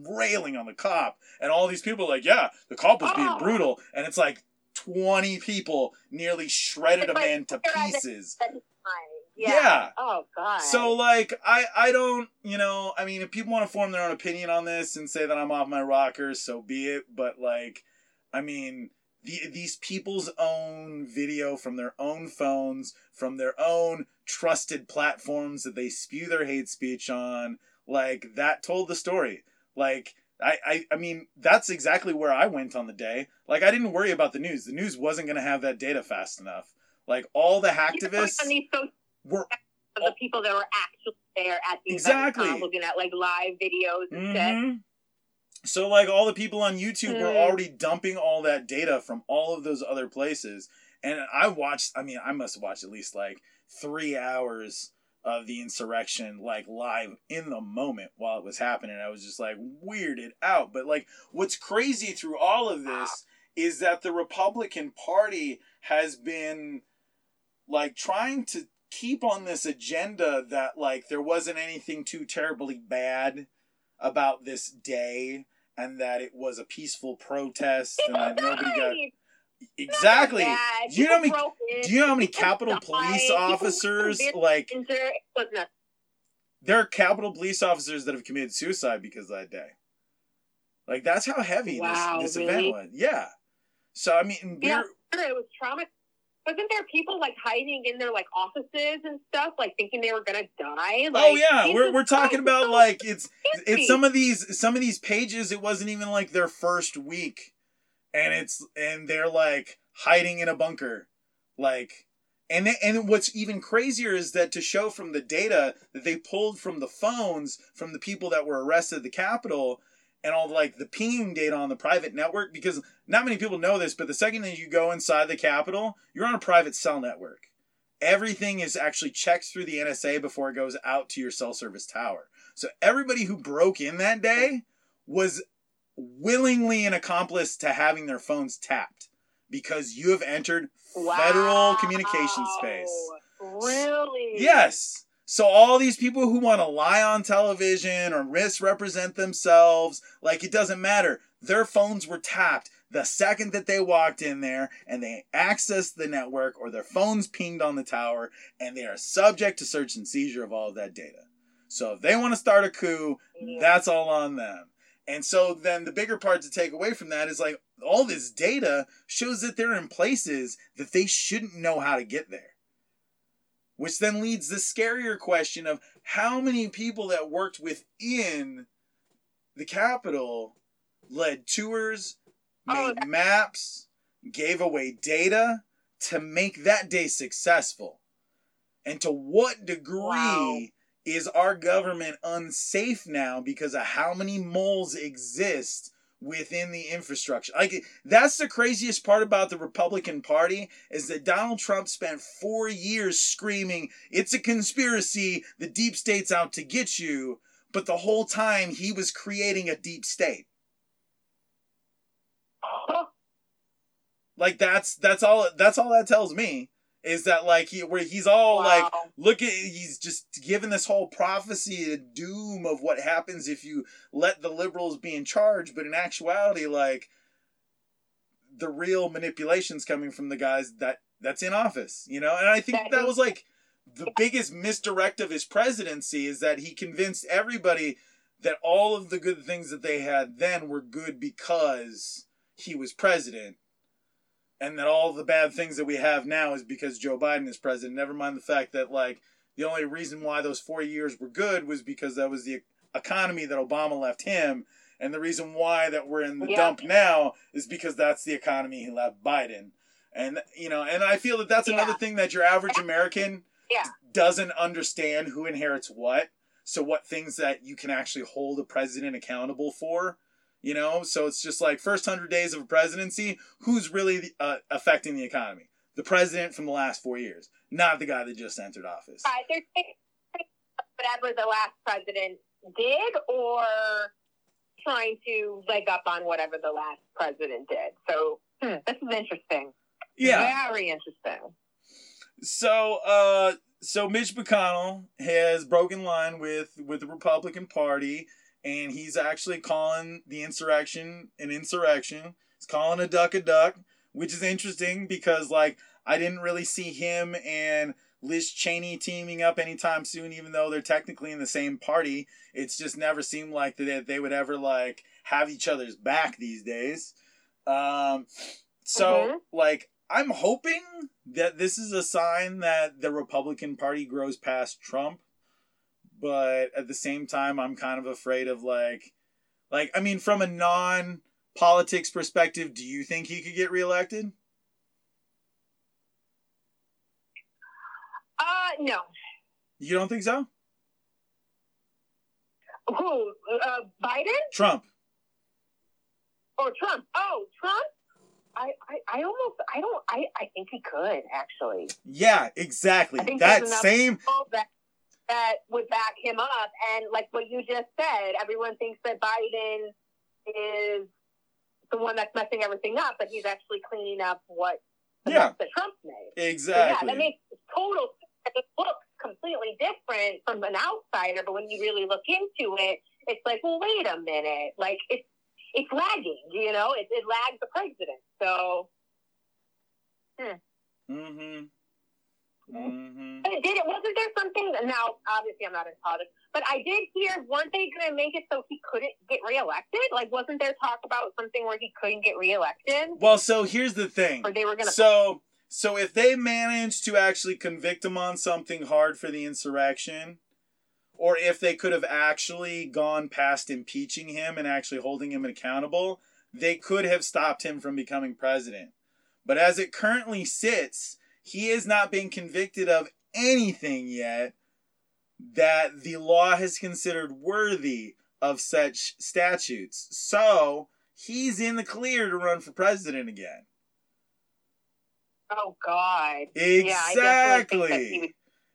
railing on the cop. And all these people are like yeah the cop was being Oh. brutal. And it's like 20 people nearly shredded a man to they're at the- pieces. Yeah. Yeah. Oh God. so like I I don't you know I mean if people want to form their own opinion on this and say that I'm off my rocker so be it but like I mean the, these people's own video from their own phones from their own trusted platforms that they spew their hate speech on like that told the story like I, I, I mean that's exactly where I went on the day. Like I didn't worry about the news. The news wasn't gonna have that data fast enough. Like all the hacktivists these were of the people that were actually there at the Exactly. event, uh, looking at like live videos and shit. Mhm. So like all the people on YouTube were Hmm. already dumping all that data from all of those other places. And I watched I mean, I must have watched at least like three hours of the insurrection like live in the moment while it was happening. I was just like weirded out. But like what's crazy through all of this is that the Republican Party has been like trying to keep on this agenda that like there wasn't anything too terribly bad about this day and that it was a peaceful protest and that nobody got. Exactly Do you know how many- People broke in, do you know how many capitol police officers like injured. It was nothing. there are capitol police officers that have committed suicide because of that day like that's how heavy Wow, this, this really? event was yeah so i mean we're Yeah. It was trauma. Wasn't there people like hiding in their like offices and stuff, like thinking they were gonna die? Oh, like, oh yeah we're, we're talking about so like it's it's some of these some of these pages it wasn't even like their first week and it's and they're like hiding in a bunker. Like and they, and what's even crazier is that to show from the data that they pulled from the phones from the people that were arrested at the capitol and all like the pinging data on the private network because not many people know this but the second that you go inside the capitol you're on a private cell network. Everything is actually checked through the NSA before it goes out to your cell service tower. So everybody who broke in that day was willingly an accomplice to having their phones tapped because you have entered federal communication space. Really? Yes. So all these people who want to lie on television or misrepresent themselves, like it doesn't matter. Their phones were tapped the second that they walked in there and they accessed the network or their phones pinged on the tower and they are subject to search and seizure of all of that data. So if they want to start a coup, that's all on them. And so then the bigger part to take away from that is like all this data shows that they're in places that they shouldn't know how to get there. Which then leads the scarier question of how many people that worked within the Capitol led tours, Oh, made maps, gave away data to make that day successful. And to what degree Wow. Is our government unsafe now because of how many moles exist within the infrastructure? Like that's the craziest part about the Republican Party is that Donald Trump spent 4 years screaming, "It's a conspiracy, the deep state's out to get you." But the whole time he was creating a deep state. Like that's that's all that's all that tells me is that like he where he's all like look at he's just given this whole prophecy a doom of what happens if you let the liberals be in charge but in actuality like the real manipulations coming from the guys that that's in office you know? And i think That that was like the biggest misdirect of his presidency is that he convinced everybody that all of the good things that they had then were good because he was president and that all the bad things that we have now is because Joe Biden is president. Never mind the fact that like the only reason why those four years were good was because that was the economy that Obama left him, and the reason why that we're in the Yeah. dump now is because that's the economy he left Biden. And you know, and I feel that that's another thing that your average American Yeah. doesn't understand who inherits what. So what things that you can actually hold a president accountable for you know so it's just like first 100 days of a presidency who's really uh, affecting the economy the president from the last four years not the guy that just entered office Right, they're taking whatever the last president did or trying to leg up on whatever the last president did. So hmm, this is interesting. yeah Very interesting. so uh so mitch mcconnell has broken line with with the republican party and he's actually calling the insurrection an insurrection. He's calling a duck a duck which is interesting because like i didn't really see him and liz cheney teaming up anytime soon even though they're technically in the same party. It's just never seemed like that they would ever like have each other's back these days. Um so like i'm hoping that this is a sign that the republican party grows past trump but at the same time i'm kind of afraid of like like i mean from a non politics perspective do you think he could get reelected Uh, no. you don't think so Who? Uh, Biden trump or Trump? Oh, Trump. I, I, I almost, I don't, I, I think he could actually. yeah exactly that same that that would back him up, and like what you just said, everyone thinks that Biden is the one that's messing everything up, but he's actually cleaning up what the Yeah. that Trump made. So, exactly yeah, that makes total. It looks completely different from an outsider, but when you really look into it, it's like, well, wait a minute, like it's it's lagging, you know, it, it lags the president. So, mm-hmm mm-hmm but it did it wasn't there something? Now, obviously, I'm not in politics, but I did hear weren't they going to make it so he couldn't get reelected? Like, wasn't there talk about something where he couldn't get reelected, well so here's the thing or they were going to? So, so if they manage to actually convict him on something hard for the insurrection, or if they could have actually gone past impeaching him and actually holding him accountable, they could have stopped him from becoming president. But as it currently sits, he has not been convicted of anything yet that the law has considered worthy of such statutes. So, he's in the clear to run for president again. oh God, Yeah, I definitely think that he Exactly. would-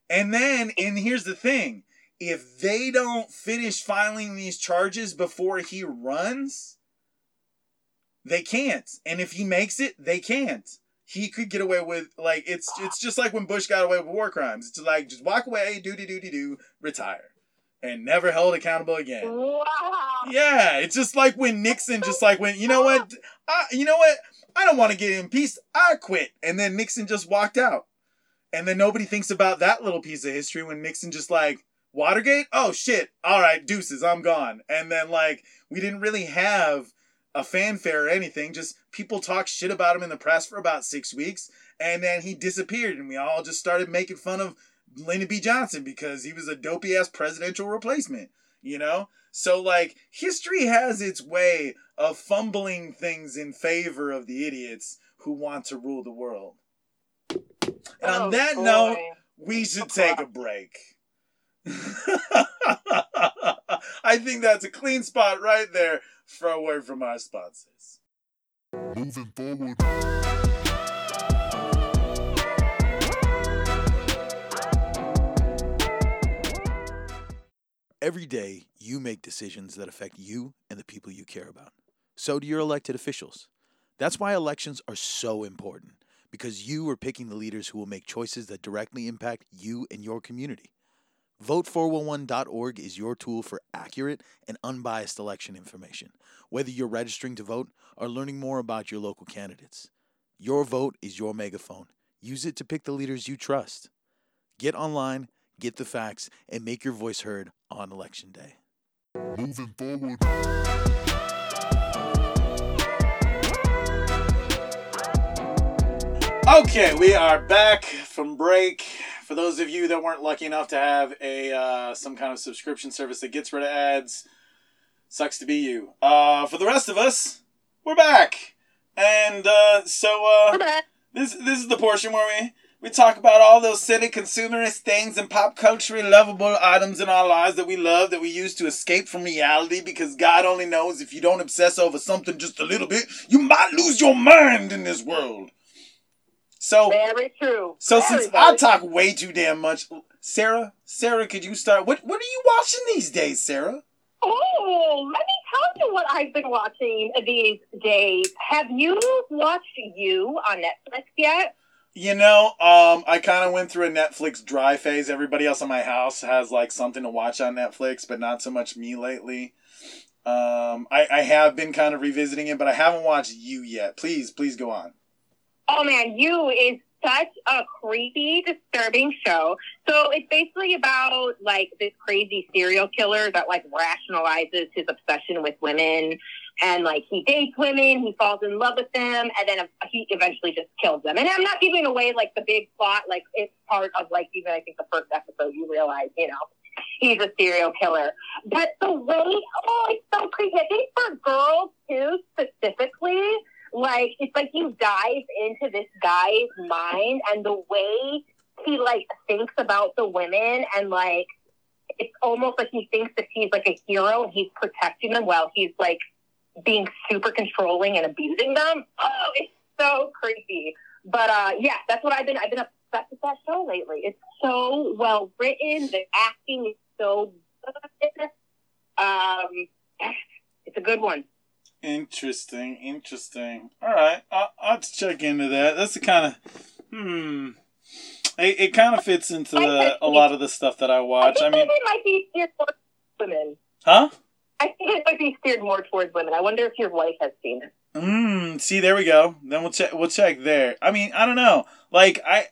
And then, and here's the thing if they don't finish filing these charges before he runs, they can't. And if he makes it, they can't. He could get away with like it's it's just like when Bush got away with war crimes. It's like just walk away, do do do do do, retire, and never held accountable again. Wow. Yeah, it's just like when Nixon, just like when you know what, I, you know what, I don't want to get impeached. I quit, and then Nixon just walked out, and then nobody thinks about that little piece of history when Nixon just like Watergate. Oh shit! All right, deuces, I'm gone. And then like we didn't really have a fanfare or anything. Just people talk shit about him in the press for about six weeks, and then he disappeared, and we all just started making fun of Lyndon B. Johnson because he was a dopey ass presidential replacement. You know, so like history has its way of fumbling things in favor of the idiots who want to rule the world. And on Oh, that boy. note, we should take a break. I think that's a clean spot right there for a word from our sponsors. Moving forward. Every day, you make decisions that affect you and the people you care about. So do your elected officials. That's why elections are so important, because you are picking the leaders who will make choices that directly impact you and your community. Vote411.org is your tool for accurate and unbiased election information, whether you're registering to vote or learning more about your local candidates. Your vote is your megaphone. Use it to pick the leaders you trust. Get online, get the facts, and make your voice heard on Election Day. Moving forward. Okay, we are back from break. For those of you that weren't lucky enough to have a uh, some kind of subscription service that gets rid of ads, sucks to be you. Uh, for the rest of us, we're back, and uh, so uh, We're back. this this is the portion where we we talk about all those silly consumerist things and pop culture lovable items in our lives that we love that we use to escape from reality because God only knows if you don't obsess over something just a little bit, you might lose your mind in this world. So Very true. so Very, since I talk way too damn much, Sarah, Sarah, could you start? What what are you watching these days, Sarah? Oh, let me tell you what I've been watching these days. Have you watched You on Netflix yet? You know, um, I kind of went through a Netflix dry phase. Everybody else in my house has like something to watch on Netflix, but not so much me lately. Um, I, I have been kind of revisiting it, but I haven't watched you yet. Please, please go on. Oh man, You is such a creepy, disturbing show. So it's basically about like this crazy serial killer that like rationalizes his obsession with women. And like he dates women, he falls in love with them, and then he eventually just kills them. And I'm not giving away like the big plot, like it's part of like even I think the first episode you realize, you know, he's a serial killer. But the way, oh, it's so creepy. I think for girls too, specifically, like it's like you dive into this guy's mind and the way he like thinks about the women and like it's almost like he thinks that he's like a hero and he's protecting them while he's like being super controlling and abusing them. Oh, it's so creepy. But uh yeah, that's what I've been I've been obsessed with that show lately. It's so well written, the acting is so good. Um it's a good one. Interesting, interesting. All right, I'll, I'll check into that. That's the kind of hmm. It, it kind of fits into the, a lot of the stuff that I watch. I I think mean, it might be steered towards women. huh? I think it might be steered more towards women. I wonder if your wife has seen it. Mm, see, there we go. Then we'll check. We'll check there. I mean, I don't know. Like, I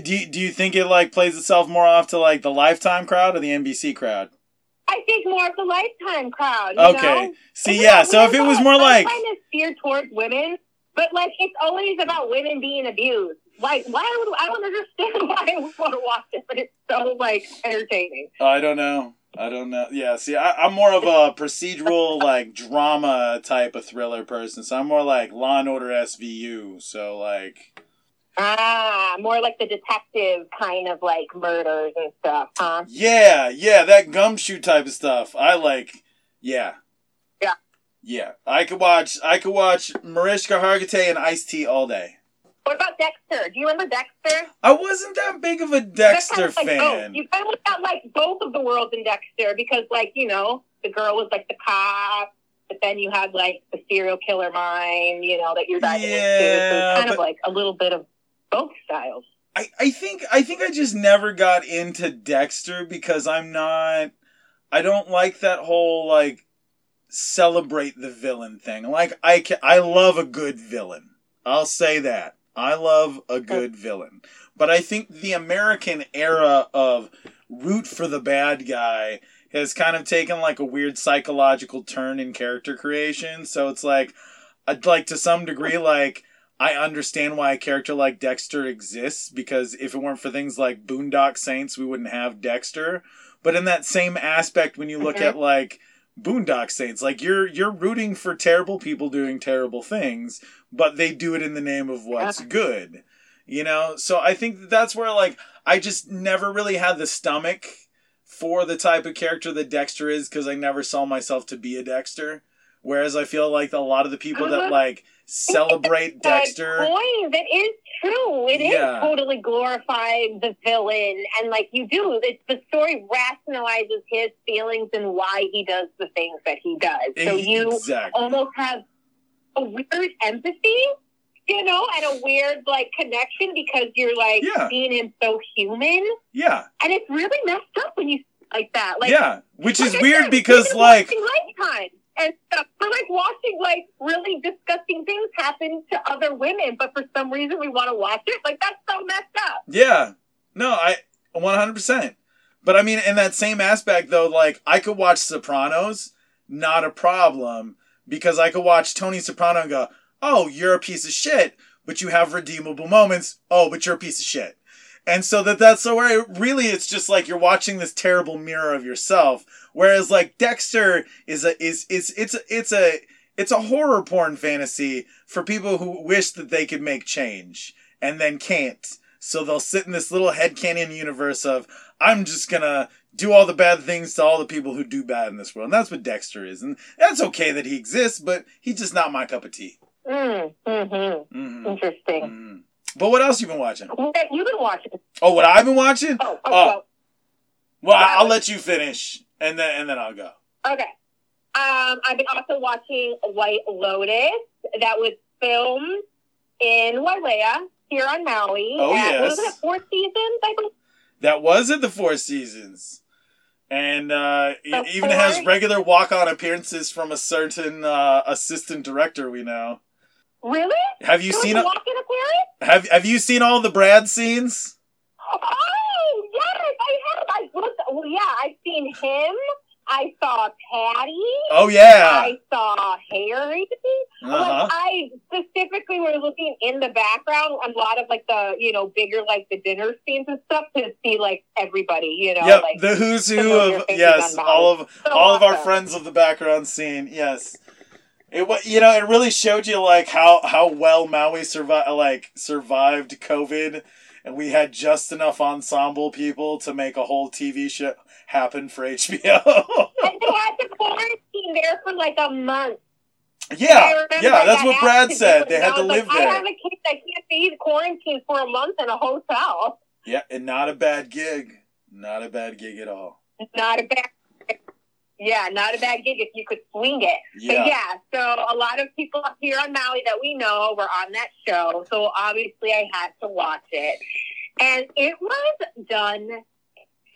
do. You, do you think it like plays itself more off to like the Lifetime crowd or the NBC crowd? I think more of the lifetime crowd. You Okay. Know? See, yeah. So if it was more like, Lifetime is steered towards women, but like it's always about women being abused. Like, why would I don't understand why I would want to watch it, but it's so like entertaining. I don't know. I don't know. Yeah. See, I, I'm more of a procedural like drama type of thriller person. So I'm more like Law and Order SVU. So like, Ah, more like the detective kind of like murders and stuff, huh? yeah, yeah, that gumshoe type of stuff. I like. Yeah. Yeah. Yeah. I could watch. I could watch Mariska Hargitay and Ice T all day. What about Dexter? Do you remember Dexter? I wasn't that big of a Dexter kind of like, fan. Oh, you kind of got like both of the worlds in Dexter because, like, you know, the girl was like the cop, but then you had like the serial killer mind, you know, that you're diving into. So it's kind of like a little bit of both styles. I, I think I think I just never got into Dexter because I'm not I don't like that whole like celebrate the villain thing. Like I ca I love a good villain. I'll say that. I love a good villain. But I think the American era of root for the bad guy has kind of taken like a weird psychological turn in character creation. So it's like I'd like to some degree like I understand why a character like Dexter exists because if it weren't for things like Boondock Saints, we wouldn't have Dexter. But in that same aspect, when you look at like Boondock Saints, like you're you're rooting for terrible people doing terrible things, but they do it in the name of what's good. You know, so I think that that's where like I just never really had the stomach for the type of character that Dexter is because I never saw myself to be a Dexter. Whereas I feel like a lot of the people that Uh-huh. like celebrate Dexter. point. That is true. It is Yeah. totally glorifying the villain, and like you do, it's the story rationalizes his feelings and why he does the things that he does. So you exactly. almost have a weird empathy, you know, and a weird like connection because you're like Yeah. seeing him so human, Yeah, and it's really messed up when you like that. Like, yeah. Which is I weird said, because like Lifetime and stuff. We're like watching like really disgusting things happen to other women, but for some reason we want to watch it. Like that's so messed up. Yeah. No, I 100%. But I mean in that same aspect though, like I could watch Sopranos, not a problem, because I could watch Tony Soprano and go, "Oh, you're a piece of shit, but you have redeemable moments. Oh, but you're a piece of shit." And so that that's so where it, really it's just like you're watching this terrible mirror of yourself. Whereas like Dexter is a is is it's a, it's a it's a horror porn fantasy for people who wish that they could make change and then can't. So they'll sit in this little headcanon universe of I'm just gonna do all the bad things to all the people who do bad in this world. And that's what Dexter is. And that's okay that he exists, but he's just not my cup of tea. Mm, mm-hmm. hmm Interesting. hmm But what else you been watching? You've been watching. Oh, what I've been watching? Oh, oh, Oh. well, Well, I- I'll let you finish, and then and then I'll go. okay. Um, I've been also watching White Lotus. That was filmed in Wailea here on Maui. Oh, at, yes. was it, four seasons? I believe. That was at the Four Seasons, and uh, it even has regular walk-on appearances from a certain uh, assistant director we know. Really? Have you There seen a walk-in appearance? have Have you seen all the Brad scenes? Oh yes, I have. I looked. Well, yeah, I've seen him. I saw Patty. Oh yeah. I saw Harry. Uh huh. Like, I specifically was looking in the background a lot of like the you know bigger like the dinner scenes and stuff to see like everybody you know Yep, like the who's who of yes, all of So all of our friends of the background scene. Yes, it wa you know it really showed you like how how well Maui survived like survived COVID, and we had just enough ensemble people to make a whole TV show happen for HBO. and they had to quarantine there for like a month. Yeah, yeah, I what Brad said. They had to live like, I there. have a kid. I can't be quarantined for a month in a hotel. Yeah, and not a bad gig. Not a bad gig at all. Not a bad. Yeah, not a bad gig if you could swing it. Yeah. But yeah, so a lot of people up here on Maui that we know were on that show. So obviously I had to watch it. And it was done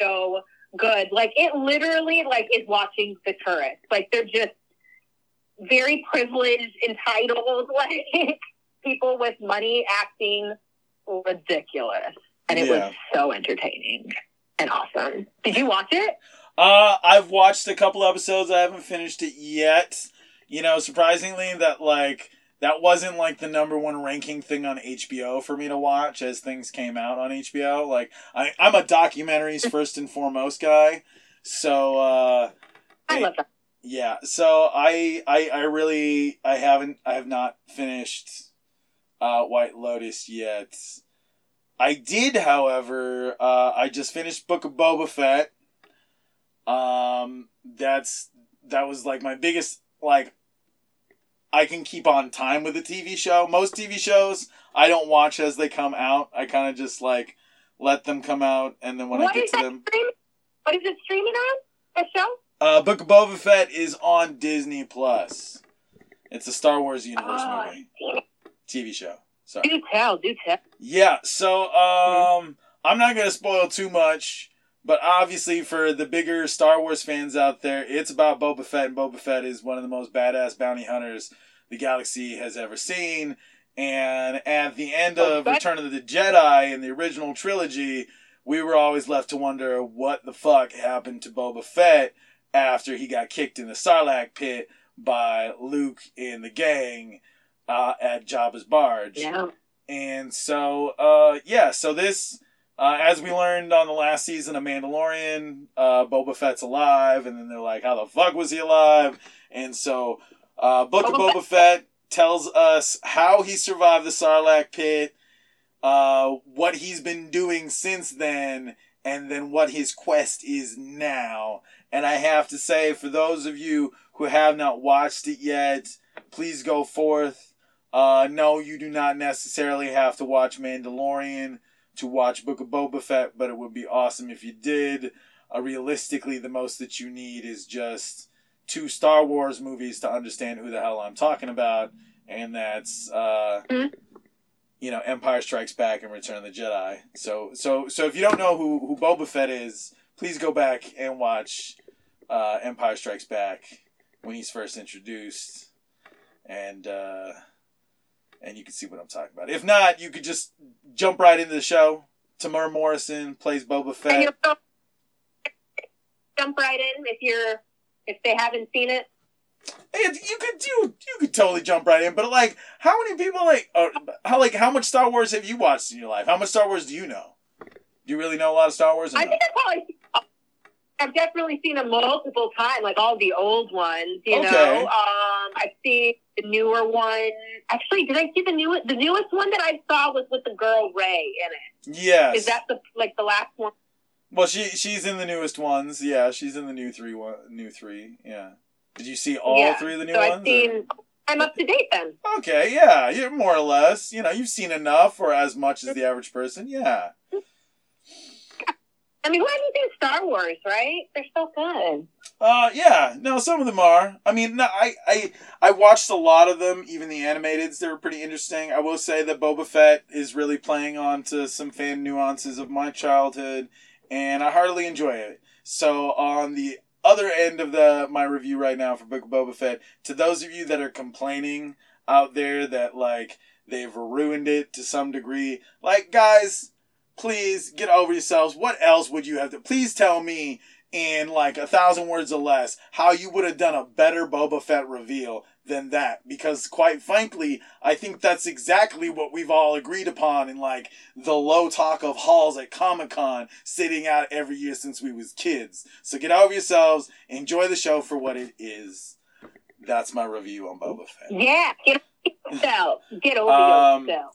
so good. Like it literally like is watching the tourists. Like they're just very privileged, entitled, like people with money acting ridiculous. And it Yeah. was so entertaining and awesome. Did you watch it? Uh, I've watched a couple episodes. I haven't finished it yet. You know, surprisingly, that like that wasn't like the number one ranking thing on HBO for me to watch as things came out on HBO. Like I, I'm a documentaries first and foremost guy, so uh, I love that. yeah. So I, I, I really, I haven't, I have not finished uh, White Lotus yet. I did, however, uh, I just finished Book of Boba Fett. Um, that's that was like my biggest like. I can keep on time with a TV show. Most TV shows I don't watch as they come out. I kind of just like let them come out, and then when I get to them, stream? What is it streaming on? The show? Uh, Book of Boba Fett is on Disney Plus. It's a Star Wars universe Oh, movie. TV show. Sorry. Do tell, do tell. Yeah, so um I'm not gonna spoil too much, but obviously for the bigger Star Wars fans out there, it's about Boba Fett, and Boba Fett is one of the most badass bounty hunters the galaxy has ever seen. And at the end of Boba Return of the Jedi in the original trilogy, we were always left to wonder what the fuck happened to Boba Fett after he got kicked in the Sarlacc pit by Luke and the gang uh, at Jabba's barge. Yeah. And so, uh, yeah, so this, uh, as we learned on the last season of Mandalorian, uh, Boba Fett's alive, and then they're like, how the fuck was he alive? And so, uh, Book of Boba Boba Fett tells us how he survived the Sarlacc pit, uh, what he's been doing since then, and then what his quest is now. And I have to say, for those of you who have not watched it yet, please go forth. Uh, no, you do not necessarily have to watch Mandalorian to watch Book of Boba Fett, but it would be awesome if you did. Uh, realistically, the most that you need is just two Star Wars movies to understand who the hell I'm talking about, and that's uh, Mhm. you know Empire Strikes Back and Return of the Jedi. So, so, so if you don't know who who Boba Fett is, please go back and watch uh, Empire Strikes Back when he's first introduced, and uh, and you can see what I'm talking about. If not, you could just jump right into the show. Temuera Morrison plays Boba And Fett. jump right in if you're if they haven't seen it. It, you could do you could totally jump right in, but like, how many people like how like how much Star Wars have you watched in your life? How much Star Wars do you know? Do you really know a lot of Star Wars? I no? think I've probably I've definitely seen them multiple times, like all the old ones. You Okay. know, um, I've seen the newer one. Actually, did I see the newest? The newest one that I saw was with the girl Rey in it. Yes. Is that the like the last one? well, she she's in the newest ones. Yeah, she's in the new three one, new three. Yeah. Did you see all Yeah. three of the new so ones? I've or- seen. I'm up to date then. Okay, yeah, you're more or less. You know, you've seen enough or as much as the average person. Yeah. I mean, who hasn't seen Star Wars, right? They're so good. Uh, yeah. No, some of them are. I mean, no, I, I, I watched a lot of them, even the animateds. They were pretty interesting. I will say that Boba Fett is really playing on to some fan nuances of my childhood, and I heartily enjoy it. So, on the other end of the my review right now for Book of Boba Fett, to those of you that are complaining out there that like they've ruined it to some degree, like guys, please get over yourselves. What else would you have to? Please tell me in like a thousand words or less how you would have done a better Boba Fett reveal than that. Because quite frankly, I think that's exactly what we've all agreed upon in like the low talk of halls at Comic Con sitting out every year since we was kids. So get over yourselves, enjoy the show for what it is. That's my review on Boba Fett. Yeah, get over yourself. Get over Um, yourself.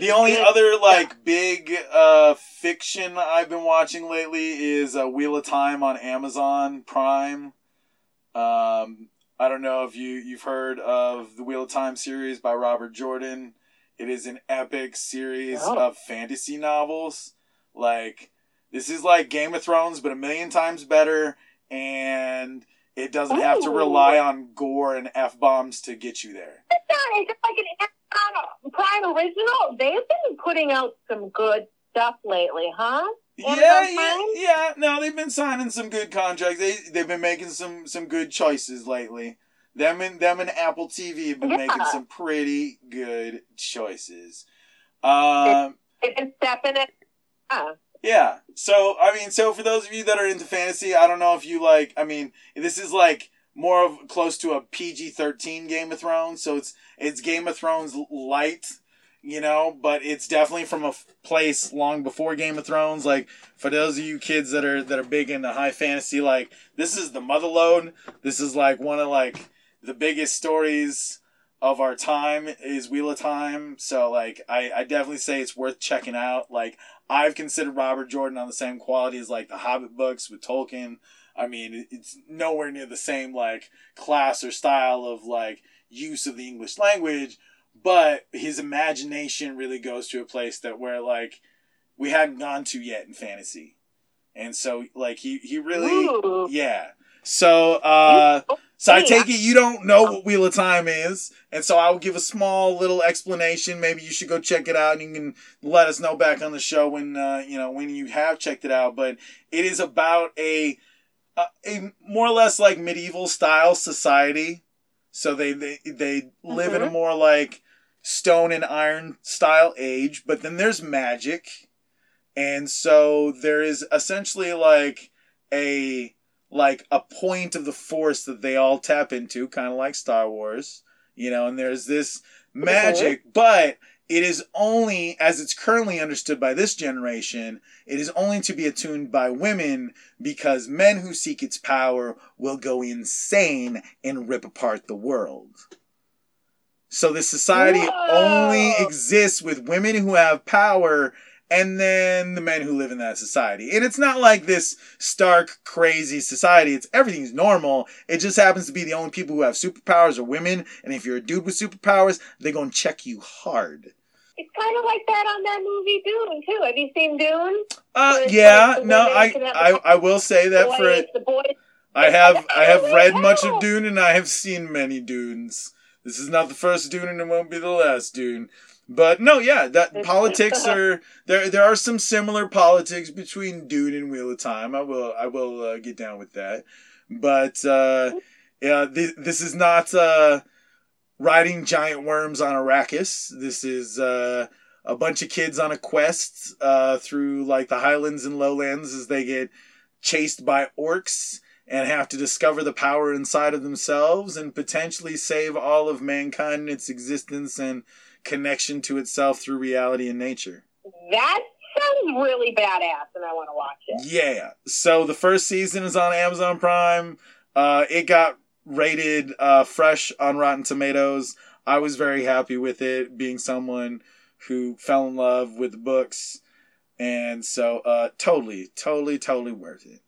The only Good other like big uh fiction I've been watching lately is uh, Wheel of Time on Amazon Prime. Um, I don't know if you you've heard of the Wheel of Time series by Robert Jordan. It is an epic series Oh. of fantasy novels. Like this is like Game of Thrones, but a million times better, and it doesn't have to rely on gore and f bombs to get you there. Is it like an Prime original? They've been putting out some good stuff lately, huh? Amazon Yeah, yeah, yeah. No, they've been signing some good contracts. They they've been making some some good choices lately. Them and them and Apple TV have been Yeah. making some pretty good choices. Um, They've been stepping it. Huh. yeah. So I mean, so for those of you that are into fantasy, I don't know if you like. I mean, this is like more of close to a PG thirteen Game of Thrones. So it's it's Game of Thrones light, you know, but it's definitely from a place long before Game of Thrones. Like for those of you kids that are that are big into high fantasy, like this is the Motherlode. This is like one of like the biggest stories of our time is Wheel of Time. So like I, I definitely say it's worth checking out. Like I've considered Robert Jordan on the same quality as like the Hobbit books with Tolkien. I mean, it's nowhere near the same like class or style of like use of the English language, but his imagination really goes to a place that where like we hadn't gone to yet in fantasy. And so like he he really Ooh. yeah. So, uh, so I take it you don't know what Wheel of Time is, and so I will give a small little explanation. Maybe you should go check it out, and you can let us know back on the show when uh, you know when you have checked it out. But it is about a a, a more or less like medieval style society. So they they they live in a mm-hmm. more like stone and iron style age, but then there's magic, and so there is essentially like a like a point of the force that they all tap into, kind of like Star Wars, you know, and there's this magic, but it is only, as it's currently understood by this generation, it is only to be attuned by women because men who seek its power will go insane and rip apart the world. So this society Whoa. only exists with women who have power and then the men who live in that society. And it's not like this stark, crazy society. It's everything's normal. It just happens to be the only people who have superpowers are women. And if you're a dude with superpowers, they're gonna check you hard. It's kind of like that on that movie Dune too. Have you seen Dune? Uh, yeah, like no, I, I, I will say that for it. boys. I have, I have read much of Dune, and I have seen many Dunes. This is not the first Dune, and it won't be the last Dune. But no, yeah, that politics are there. There are some similar politics between Dune and Wheel of Time. I will, I will uh, get down with that. But uh, yeah, this, this is not uh, riding giant worms on Arrakis. This is uh, a bunch of kids on a quest uh, through like the highlands and lowlands as they get chased by orcs and have to discover the power inside of themselves and potentially save all of mankind and its existence and connection to itself through reality and nature. That sounds really badass, and I want to watch it. Yeah. So the first season is on Amazon Prime. Uh, it got rated uh, fresh on Rotten Tomatoes. I was very happy with it, being someone who fell in love with the books, and so uh, totally, totally, totally worth it.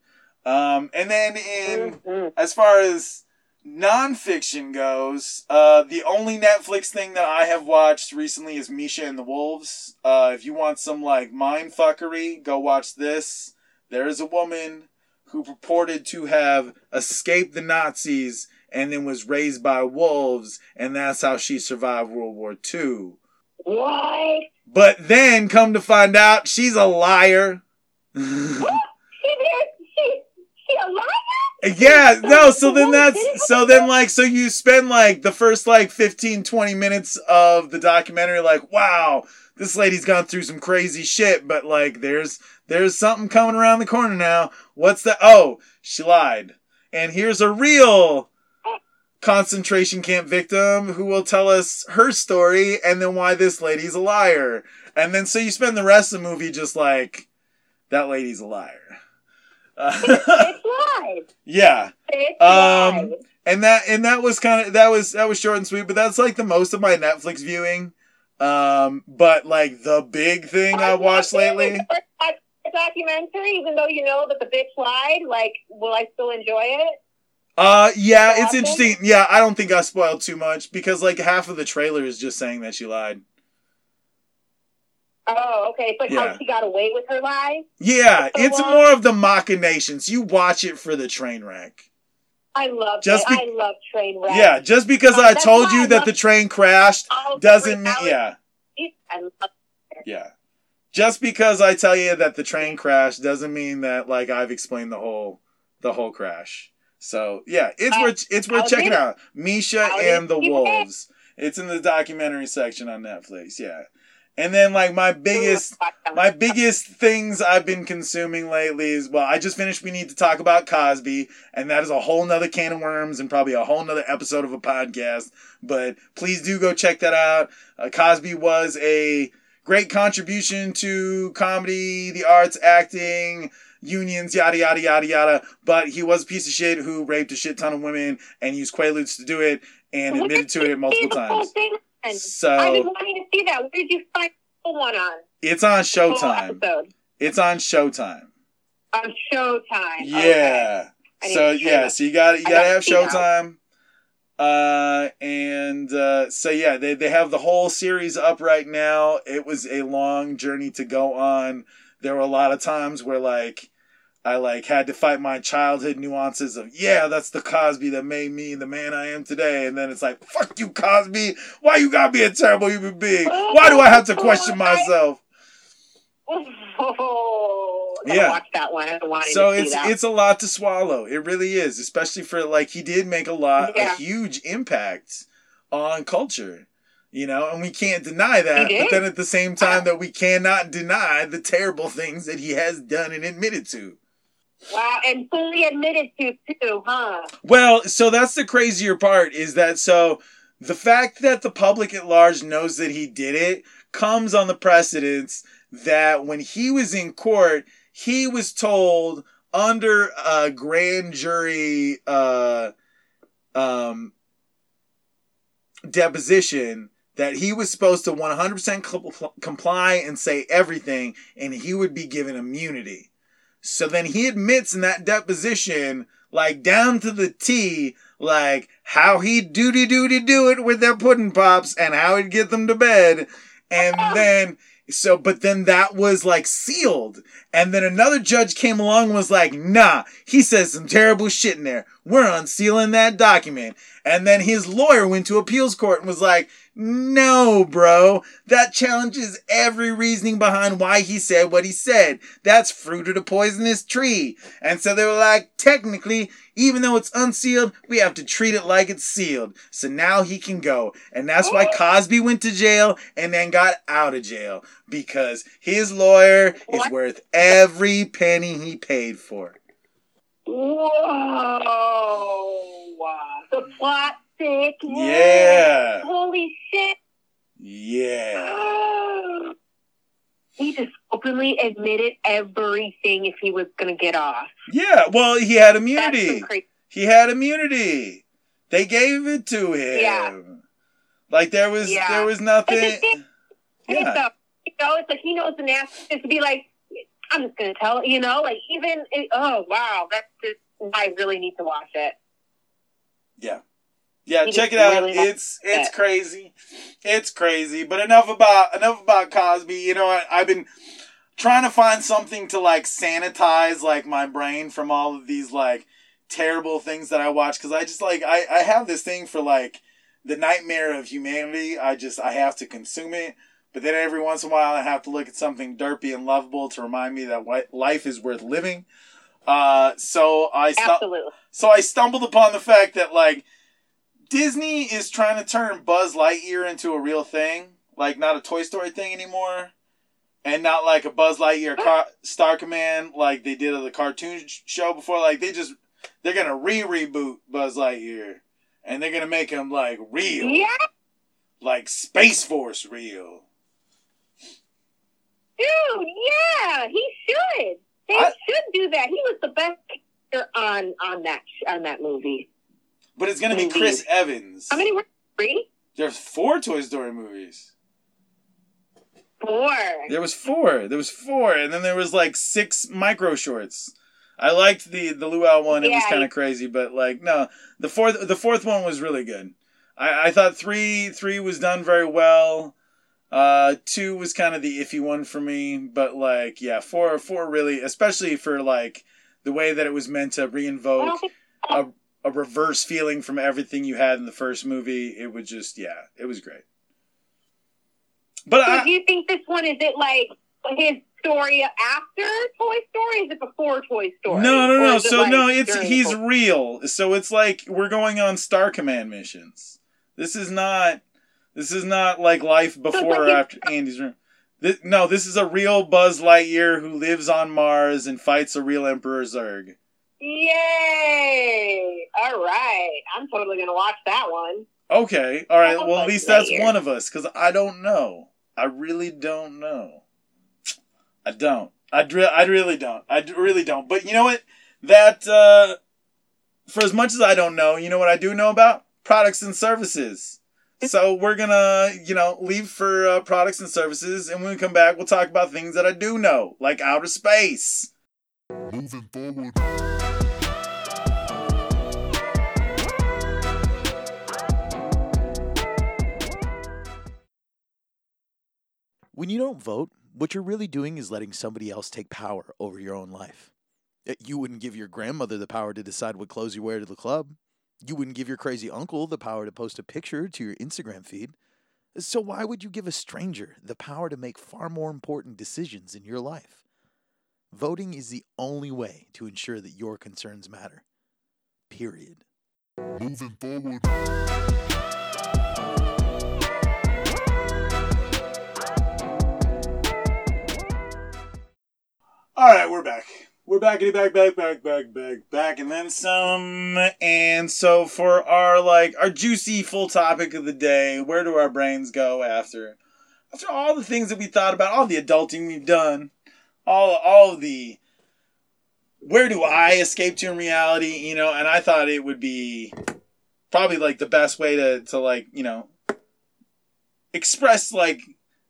Um, and then in Mhm. as far as nonfiction goes, uh, the only Netflix thing that I have watched recently is Misha and the Wolves. Uh, if you want some like mind fuckery, go watch this. There is a woman who purported to have escaped the Nazis and then was raised by wolves, and that's how she survived World War II. What? But then come to find out she's a liar. She. She she a liar? Yeah, no, so then that's so then like so you spend like the first like 15 20 minutes of the documentary like wow, this lady's gone through some crazy shit, but like there's there's something coming around the corner now. What's the Oh, she lied. And here's a real concentration camp victim who will tell us her story and then why this lady's a liar. And then so you spend the rest of the movie just like that lady's a liar. It's live. yeah. It's Um, live. and that and that was kind of that was that was short and sweet but that's like the most of my netflix viewing um but like the big thing i watched lately A documentary, even though you know that the bitch lied, like, will I still enjoy it? uh yeah it's interesting yeah i don't think i spoiled too much because like half of the trailer is just saying that she lied Oh, okay. It's like Yeah. how she got away with her lie. yeah So it's long. more of the machinations you watch it for the train wreck I love Just it. I love train wrecks. yeah just because Uh, i told you I that the train crashed doesn't mean yeah I love Yeah. Just because I tell you that the train crashed doesn't mean that like I've explained the whole the whole crash. So yeah, it's Uh, worth it's worth I'll checking out. Misha I'll and the read it. Wolves. It's in the documentary section on Netflix. Yeah. And then like my biggest my biggest things I've been consuming lately is well, I just finished We Need to Talk About Cosby, and that is a whole nother can of worms and probably a whole nother episode of a podcast. But please do go check that out. Uh, Cosby was a great contribution to comedy, the arts, acting, unions, yada yada yada yada. But he was a piece of shit who raped a shit ton of women and used quaaludes to do it and admitted to it multiple times. thing. I've been So wanting to see that. Where did you find the one on? it's on Showtime. It's on Showtime. On Showtime. Yeah. Okay. So yeah, so you got you got to gotta have Showtime. Uh and uh so yeah, they they have the whole series up right now. It was a long journey to go on. There were a lot of times where like I like had to fight my childhood nuances of yeah, that's the Cosby that made me the man I am today, and then it's like fuck you, Cosby. Why you gotta be a terrible human being? Why do I have to question myself? Yeah. watch that one. So it's it's a lot to swallow. It really is, especially for like he did make a lot Yeah. a huge impact on culture. You know, and we can't deny that. But then at the same time uh-huh. that we cannot deny the terrible things that he has done and admitted to. wow, and fully admitted to too, huh? Well, so that's the crazier part is that so the fact that the public at large knows that he did it comes on the precedence that when he was in court, he was told under a grand jury uh um deposition that he was supposed to 100% compl- comply and say everything and he would be given immunity. So then he admits in that deposition, like down to the T, like how he doody doody do it with their pudding pops and how he'd get them to bed. And then, so, but then that was like sealed. And then another judge came along and was like, nah, he says some terrible shit in there. We're unsealing that document. And then his lawyer went to appeals court and was like, no, bro. That challenges every reasoning behind why he said what he said. That's fruit of the poisonous tree. And so they were like, technically, even though it's unsealed, we have to treat it like it's sealed. So now he can go. And that's why Cosby went to jail and then got out of jail. Because his lawyer is worth every penny he paid for. Whoa! The plot thick. Yeah. Holy shit! Yeah. he just openly admitted everything if he was gonna get off. Yeah. Well, he had immunity. He had immunity. They gave it to him. Yeah. Like there was Yeah. there was nothing. Yeah. you know, it's like he knows the nasty to be like, I'm just gonna tell you know, like even it, oh wow, that's just I really need to watch it. Yeah. Yeah, He check it out. really It's it's it. crazy. It's crazy. But enough about enough about Cosby. You know, I, I've been trying to find something to like sanitize like my brain from all of these like terrible things that I watch because I just like I, I have this thing for like the nightmare of humanity. I just I have to consume it. But then every once in a while I have to look at something derpy and lovable to remind me that life is worth living. Uh, so I stu- so I stumbled upon the fact that like Disney is trying to turn Buzz Lightyear into a real thing, like not a Toy Story thing anymore, and not like a Buzz Lightyear car- Star Command like they did of the cartoon sh- show before. Like they just they're gonna re reboot Buzz Lightyear, and they're gonna make him like real, Yeah, like Space Force real. dude. Yeah, he should. They I- should do that. He was the best on on that on that movie. But it's gonna be Indeed. Chris Evans. How many were three? There's four Toy Story movies. Four. There was four. There was four, and then there was like six micro shorts. I liked the the luau one. It was kind of crazy, but like no, the fourth the fourth one was really good. I I thought three three was done very well. Uh, two was kind of the iffy one for me, but like yeah, four four really, especially for like the way that it was meant to reinvoke a a reverse feeling from everything you had in the first movie. It was just yeah, it was great. But So I, do you think this one is it like his story after Toy Story? Is it before Toy Story? No, no, Or no. So like, no, it's he's Toy- real. So it's like we're going on Star Command missions. This is not. This is not like life before or like after Andy's room. This, no, this is a real Buzz Lightyear who lives on Mars and fights a real Emperor Zurg. Yay! All right, I'm totally gonna watch that one. Okay, all right. Well, at least that's one of us because I don't know. I really don't know. I don't. I re- I really don't. I d- really don't. But you know what? That uh, for as much as I don't know, you know what I do know about products and services. So we're gonna, you know, leave for uh, products and services, and when we come back, we'll talk about things that I do know, like outer space. Moving forward. When you don't vote, what you're really doing is letting somebody else take power over your own life. Uh, You wouldn't give your grandmother the power to decide what clothes you wear to the club. You wouldn't give your crazy uncle the power to post a picture to your Instagram feed. So why would you give a stranger the power to make far more important decisions in your life? Voting is the only way to ensure that your concerns matter. Period. Moving forward. All right, we're back. We're back, back, back, back, back, back, back, and then some. And so for our like our juicy full topic of the day, where do our brains go after after all the things that we thought about, all the adulting we've done, all all of the where do I escape to in reality, you know? And I thought it would be probably like the best way to to like you know express like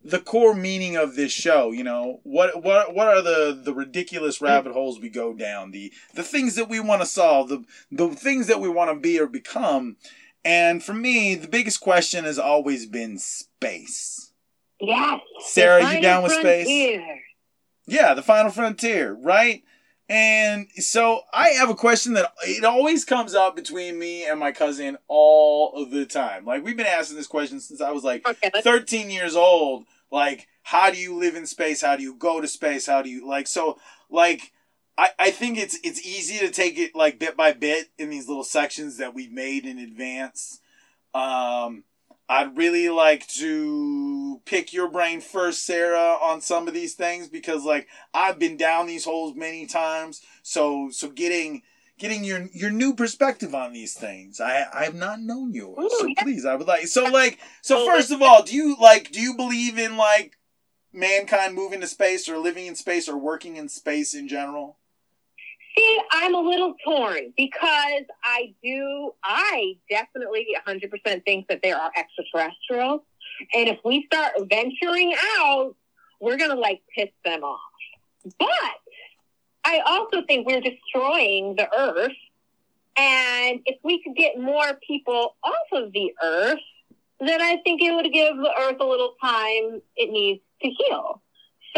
the core meaning of this show you know what what what are the the ridiculous rabbit holes we go down the the things that we want to solve the the things that we want to be or become and for me the biggest question has always been space Yes. Sarah, you down with final space? yeah the final frontier right and so i have a question that it always comes up between me and my cousin all of the time. Like we've been asking this question since i was like Okay, 13 years old. Like how do you live in space? How do you go to space? How do you like so like I, I think it's it's easy to take it like bit by bit in these little sections that we've made in advance. Um i'd really like to pick your brain first sarah on some of these things because like i've been down these holes many times. So so getting getting your your new perspective on these things i i have not known yours. So yeah. please i would like so like so Oh, first of all do you like do you believe in like mankind moving to space or living in space or working in space in general See, I'm a little torn because I do, I definitely 100% think that there are extraterrestrials. And if we start venturing out, we're going to like piss them off. But I also think we're destroying the earth. And if we could get more people off of the earth, then I think it would give the earth a little time it needs to heal.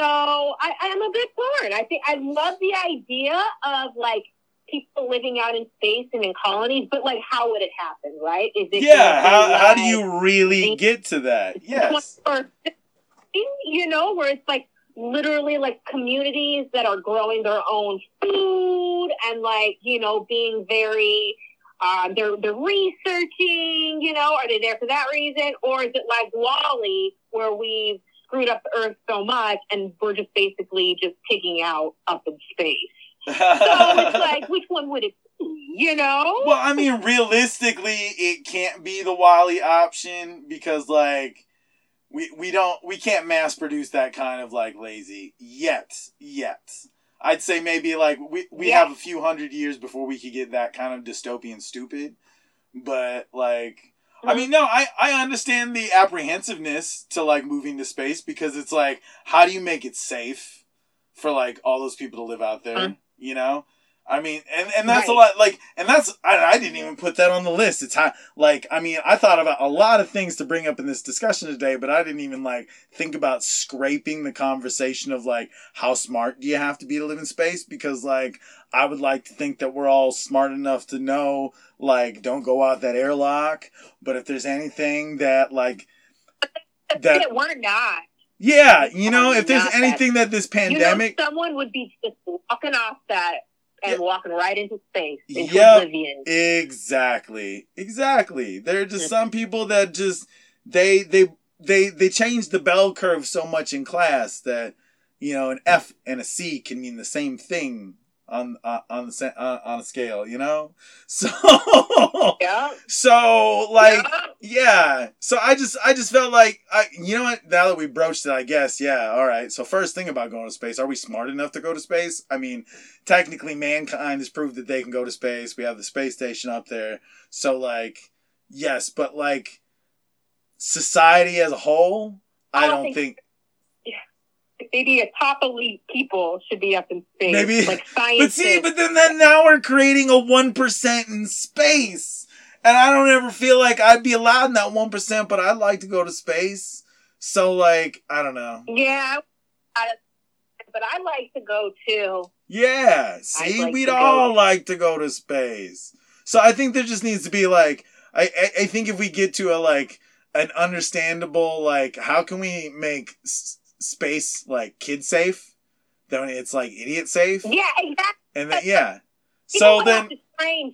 So I, I'm a bit torn. I think I love the idea of like people living out in space and in colonies, but like how would it happen, right? Is it yeah how, how do you really get to that yes 21st century, you know, where it's like literally like communities that are growing their own food and like, you know, being very um, they're they're researching, you know, are they there for that reason? Or is it like WALL-E where we've screwed up the earth so much and we're just basically just pigging out up in space? So it's like which one would it be, you know? Well, I mean, realistically, it can't be the WALL-E option because, like, we we don't we can't mass produce that kind of like lazy yet yet. I'd say maybe like we we Yeah. have a few hundred years before we could get that kind of dystopian stupid, but like. I mean, no, I, I understand the apprehensiveness to like moving to space because it's like, how do you make it safe for like all those people to live out there? Mhm. You know, I mean, and, and that's a lot like, and that's I, I didn't even put that on the list. It's how like I mean, I thought about a lot of things to bring up in this discussion today, but I didn't even like think about scraping the conversation of like how smart do you have to be to live in space because like I would like to think that we're all smart enough to know like don't go out that airlock, but if there's anything that like that we're not. yeah, you know, if there's not that- anything that this pandemic You know, someone would be just walking off that and Yeah. walking right into space, into Yep. oblivion. Exactly. Exactly. There are just some people that just they they they they change the bell curve so much in class that you know an F and a C can mean the same thing on uh, on the sa- on, a scale, you know? So Yeah. so like Yeah. yeah. So I just I just felt like I you know what now that we broached it I guess yeah all right. So first thing about going to space are we smart enough to go to space? I mean technically mankind has proved that they can go to space. We have the space station up there. So like yes, but like society as a whole I I don't don't think Maybe a top elite people should be up in space. Maybe- like science. But see, but then, then now we're creating a one percent in space, and I don't ever feel like I'd be allowed in that one percent. But I'd like to go to space. So like, I don't know. yeah, I- but I like to go too. Yeah. See, like we'd go. all like to go to space. So I think there just needs to be like I, I I think if we get to a like an understandable like how can we make s- space like kid safe? Then it's like idiot safe. Yeah, exactly. And then yeah. People So then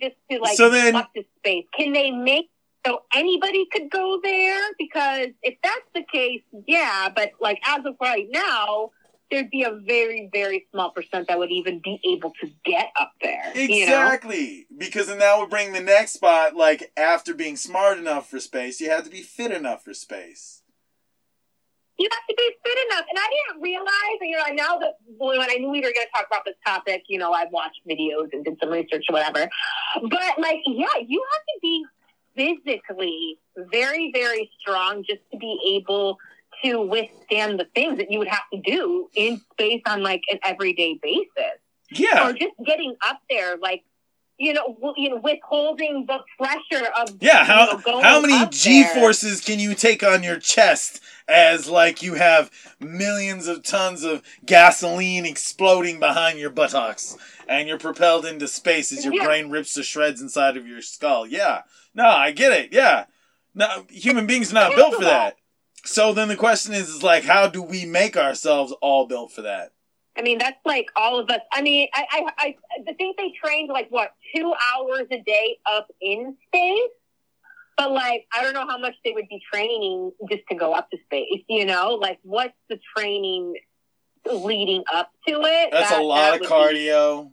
just to like so then- up to space. Can they make so anybody could go there? Because if that's the case, yeah. But like as of right now, there'd be a very very small percent that would even be able to get up there. You know? Exactly. Because then that would bring the next spot, like after being smart enough for space, you have to be fit enough for space. You have to be fit enough. And I didn't realize, you know, now that when I knew we were going to talk about this topic, you know, I watched videos and did some research or whatever. But like, yeah, you have to be physically very, very strong just to be able to withstand the things that you would have to do in space on like an everyday basis, Yeah. or just getting up there, like. You know, w- you know, withholding the pressure of Yeah, you how know, how many G forces can you take on your chest as like you have millions of tons of gasoline exploding behind your buttocks and you're propelled into space as your Yeah. brain rips to shreds inside of your skull. Yeah. No, I get it. Yeah. No, human beings are not built for that. So then the question is, is like, how do we make ourselves all built for that? I mean, that's like all of us. I mean, I, I, I, I think they trained like what two hours a day up in space, but like I don't know how much they would be training just to go up to space. You know, like what's the training leading up to it? That's That- a lot that of would be- cardio.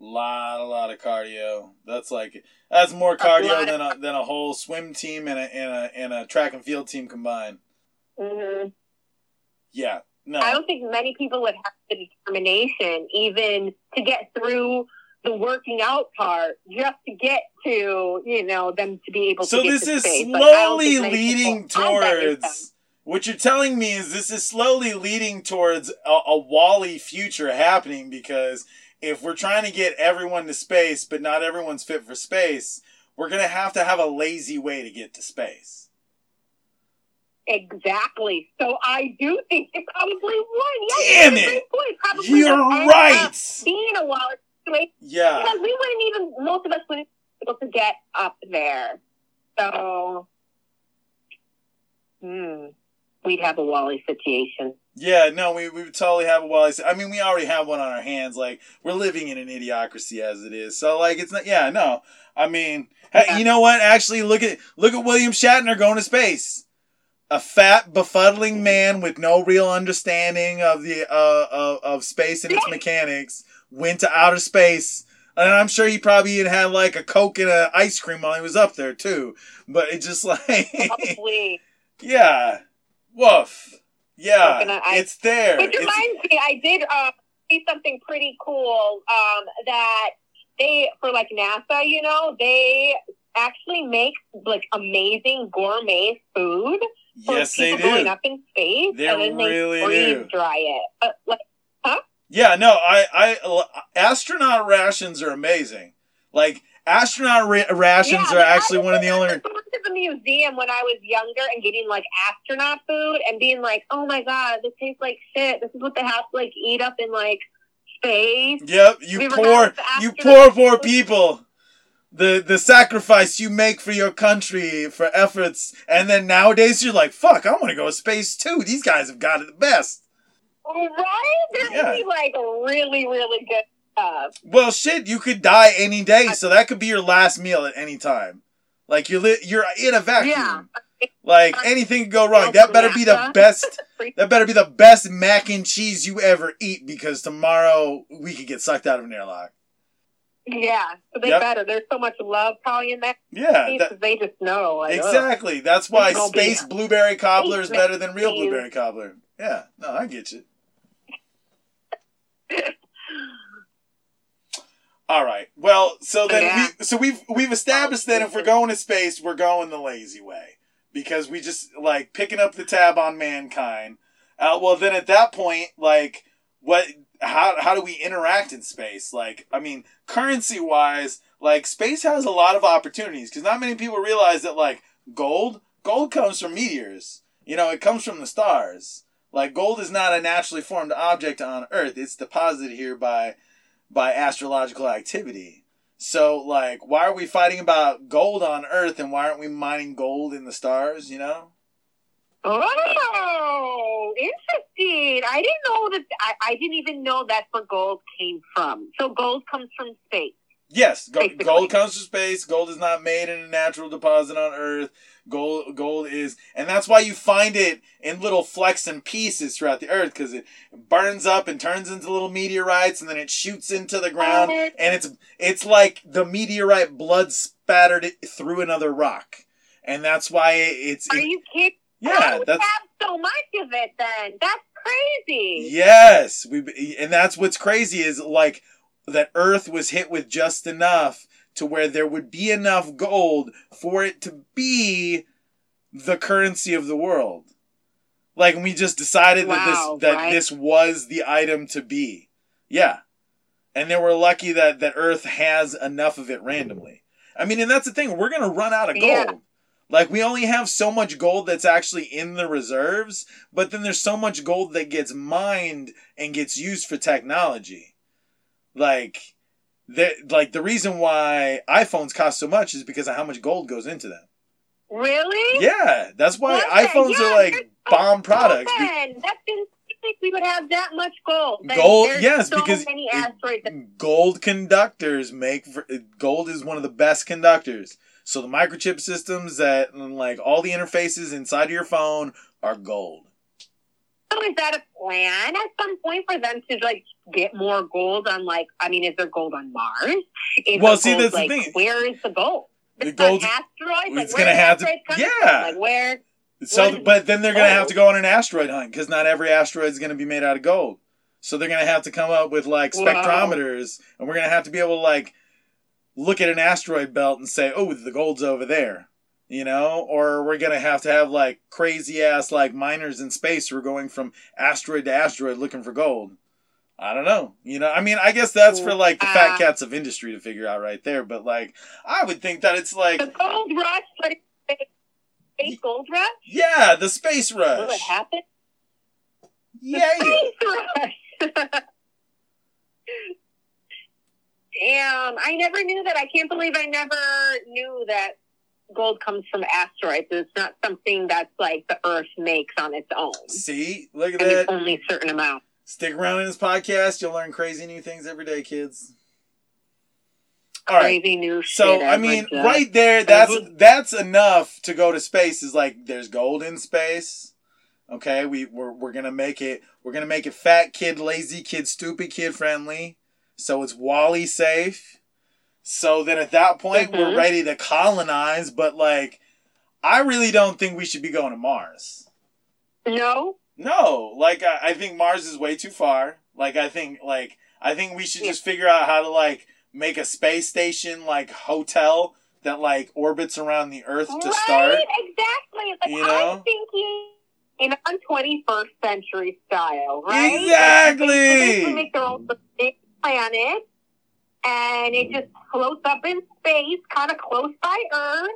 Lot, a lot of cardio. That's like that's more cardio of- than a than a whole swim team and a and a and a track and field team combined. mm-hmm. Yeah, no, I don't think many people would have the determination even to get through the working out part just to get to you know them to be able so to get this to is space. Like, I don't slowly leading people have that in them. towards. What you're telling me is this is slowly leading towards a, a WALL-E future happening because if we're trying to get everyone to space, but not everyone's fit for space, we're gonna have to have a lazy way to get to space. Exactly. So I do think it probably would. Yeah, Damn it. great point. Probably You're right. Being a WALL-E situation Yeah. because we wouldn't even most of us wouldn't be able to get up there. So, hmm, we'd have a WALL-E situation. Yeah, no, we, we would totally have a WALL-E. I mean, we already have one on our hands. Like, we're living in an idiocracy as it is. So, like, it's not. Yeah, no. I mean, hey, you know what? Actually, look at look at William Shatner going to space. A fat, befuddling man with no real understanding of the uh of, of space and its mechanics went to outer space. And I'm sure he probably had had like a coke and an ice cream while he was up there too. But it just like, Probably. yeah, woof, yeah, it's there. Which It's- reminds me, I did uh, see something pretty cool um, that they, for like NASA, you know, they actually make like amazing gourmet food for Yes, they people going do. up in space, They and then they really freeze do. dry it. But like, Yeah, no, I, I, astronaut rations are amazing. Like astronaut ra- rations Yeah, are actually one of the only. I went to the museum when I was younger and getting like astronaut food and being like, oh my god, this tastes like shit. This is what they have to like eat up in like space. Yep, you We poor, you poor, poor people. The the sacrifice you make for your country for efforts, and then nowadays you're like, fuck, I want to go to space too. These guys have got it the best. Right? They're Yeah. really like really, really good stuff. Well, shit, you could die any day, so that could be your last meal at any time. Like you're li- you're in a vacuum. Yeah. Like anything could go wrong. That better be the best. That better be the best mac and cheese you ever eat because tomorrow we could get sucked out of an airlock. Yeah. So they Yep. better. There's so much love probably in that Yeah, space that- they just know. Like, ugh. exactly. That's why gonna be space blueberry cobbler is better than real blueberry cobbler. Yeah, no, I get you. All right. Well, so then Yeah. we so we've we've established that if we're going to space, we're going the lazy way because we just like picking up the tab on mankind. Uh, well, then at that point, like, what? How how do we interact in space? Like, I mean, currency wise, like space has a lot of opportunities because not many people realize that like gold gold comes from meteors. You know, it comes from the stars. Like gold is not a naturally formed object on Earth. It's deposited here by by astrological activity. So like why are we fighting about gold on Earth and why aren't we mining gold in the stars, you know? Oh, interesting. I didn't know that. I, I didn't even know that's where gold came from. So gold comes from space. Yes, go- gold comes from space. Gold is not made in a natural deposit on Earth. Gold, gold is, and that's why you find it in little flecks and pieces throughout the Earth because it burns up and turns into little meteorites, and then it shoots into the ground, and it's it's like the meteorite blood spattered it through another rock, and that's why it, it's Are it- you kidding? Yeah, oh, How that's have so much of it then? That's crazy. Yes, we and that's what's crazy is like that Earth was hit with just enough to where there would be enough gold for it to be the currency of the world. Like we just decided Wow, that this that right? this was the item to be. Yeah. And then we're lucky that that Earth has enough of it randomly. I mean, and that's the thing, we're going to run out of gold. Yeah. Like we only have so much gold that's actually in the reserves, but then there's so much gold that gets mined and gets used for technology. Like the like the reason why iPhones cost so much is because of how much gold goes into them. Really? Yeah, that's why iPhones Yeah, are like bomb products. Be- Then. That's didn't think we would have that much gold. Gold- yes, so because it- gold conductors make gold is one of the best conductors. So the microchip systems that like all the interfaces inside of your phone are gold. So is that a plan at some point for them to like get more gold on like? I mean, is there gold on Mars? Is Well, see, gold, that's the thing. Where is the gold? The It's on gold- asteroids. Like, it's gonna have to- yeah. From? Like where? So, but then they're gonna have to go on an asteroid hunt because not every asteroid is gonna be made out of gold. So they're gonna have to come up with like spectrometers, and we're gonna have to be able to like look at an asteroid belt and say, "Oh, the gold's over there," you know, or we're gonna have to have like crazy ass like miners in space who are going from asteroid to asteroid looking for gold. I don't know. You know, I mean, I guess that's for like the fat Uh, cats of industry to figure out right there. But like, I would think that it's like, The gold rush, it's space gold rush. yeah, the space rush. Will it happen? Yeah. Space rush. Damn, I never knew that. I can't believe I never knew that gold comes from asteroids. It's not something that's like the Earth makes on its own. See, look at And it's that. only a certain amount. Stick around in this podcast. You'll learn crazy new things every day, kids. All right. Crazy new So. I mean, that. right there, that's that's enough to go to space. Is like there's gold in space. Okay, we we're, we're gonna make it. We're gonna make it fat kid, lazy kid, stupid kid friendly. So it's WALL-E safe. So then at that point, we're Mhm. ready to colonize. But like, I really don't think we should be going to Mars. No? No, like I, I think Mars is way too far. Like I think like I think we should Yeah. just figure out how to like make a space station like hotel that like orbits around the Earth to right, start. exactly. Like, You know? I'm thinking in a 21st century style, right? Exactly. Like, they basically make their own planet, and it just floats up in space, kind of close by Earth,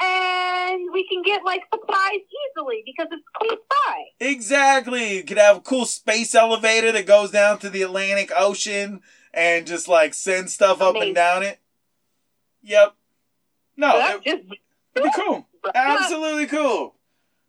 and we can get like supplies easily because it's close by. Exactly. You could have a cool space elevator that goes down to the Atlantic Ocean and just like send stuff up and down it. Yep. No, it, just it'd be cool. Absolutely cool.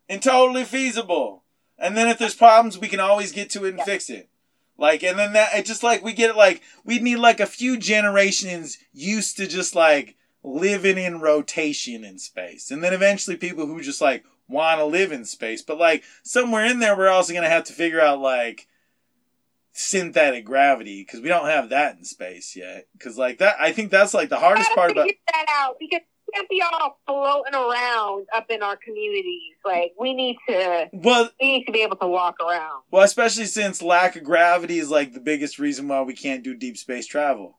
And totally feasible. And then if there's problems, we can always get to it and fix it. Like, and then that, it just like, we get like, we need like a few generations used to just like living in rotation in space. And then eventually people who just like want to live in space. But like, somewhere in there, we're also going to have to figure out like, synthetic gravity because we don't have that in space yet because like that i think that's like the hardest part about figure that out can't be all floating around up in our communities. Like we need to, well we need to be able to walk around. Well, especially since lack of gravity is like the biggest reason why we can't do deep space travel.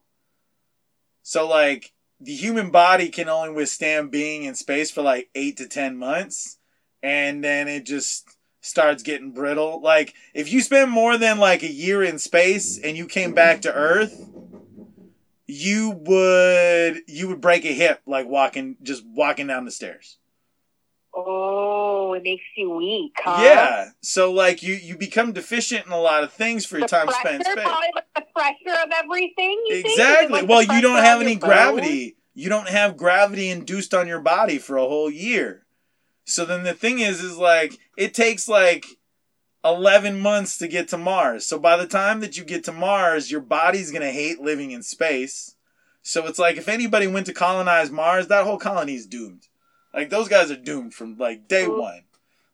So, like, the human body can only withstand being in space for like eight to ten months, and then it just starts getting brittle. Like, if you spend more than like a year in space and you came back to Earth, you would you would break a hip like walking just walking down the stairs. Oh, it makes you weak, huh? Yeah. So like you you become deficient in a lot of things for your The time pressure, spent in space. probably like the pressure of everything. Exactly. like well, you don't have any gravity. You don't have gravity induced on your body for a whole year. So then the thing is is like it takes like 11 months to get to Mars. So by the time that you get to Mars, your body's going to hate living in space. So it's like if anybody went to colonize Mars, that whole colony's doomed. Like those guys are doomed from like day one.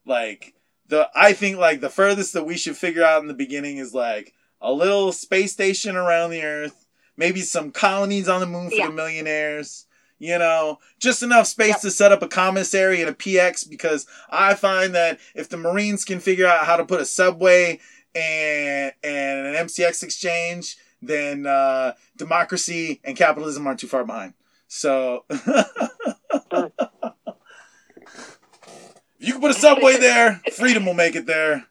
Like the I think like the furthest that we should figure out in the beginning is like a little space station around the Earth, maybe some colonies on the moon for Yeah. the millionaires. You know, just enough space Yep. to set up a commissary and a PX because I find that if the Marines can figure out how to put a subway and and an MCX exchange, then uh, democracy and capitalism aren't too far behind. So if you can put a subway there, freedom will make it there.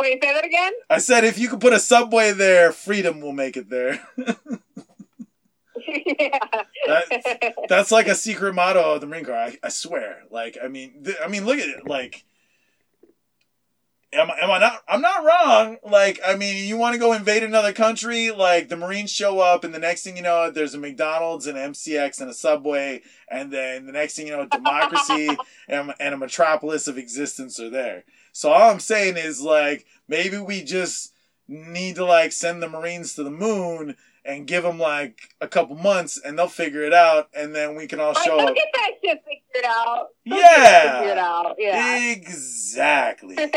Wait, say that again? I said if you can put a subway there, freedom will make it there. yeah. That- That's like a secret motto of the Marine Corps. I, I swear. Like, I mean, th- I mean, look at it. Like, am, I- am I not? I'm not wrong. Like, I mean, you want to go invade another country? Like, the Marines show up, and the next thing you know, there's a McDonald's and MCX and a Subway, and then the next thing you know, democracy and, and a metropolis of existence are there. So all I'm saying is like, maybe we just need to like send the Marines to the moon and give them like a couple months and they'll figure it out and then we can all Like, show they'll up. get that shit figured out. They'll Yeah. Figured out. Yeah. Exactly.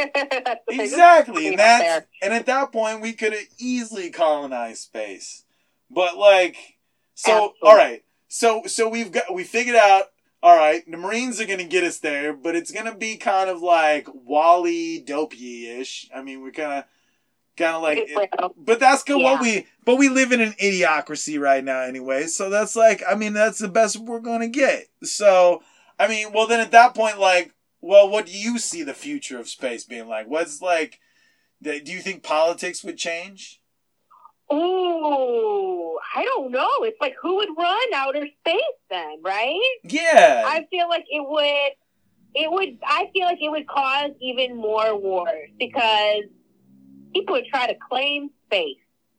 Exactly. And that's and at that point we could have easily colonized space. But like so Absolutely. all right. So so we've got we figured out all right, the Marines are gonna get us there, but it's gonna be kind of like WALL-E dopey ish. I mean, we're kind of, kind of like, oh. but that's good. What we, but we live in an idiocracy right now, anyway. So that's like, I mean, that's the best we're gonna get. So, I mean, well, then at that point, like, well, what do you see the future of space being like? What's like, do you think politics would change? Oh, I don't know. It's like who would run outer space then, right? Yeah. I feel like it would. It would. I feel like it would cause even more wars because people would try to claim space.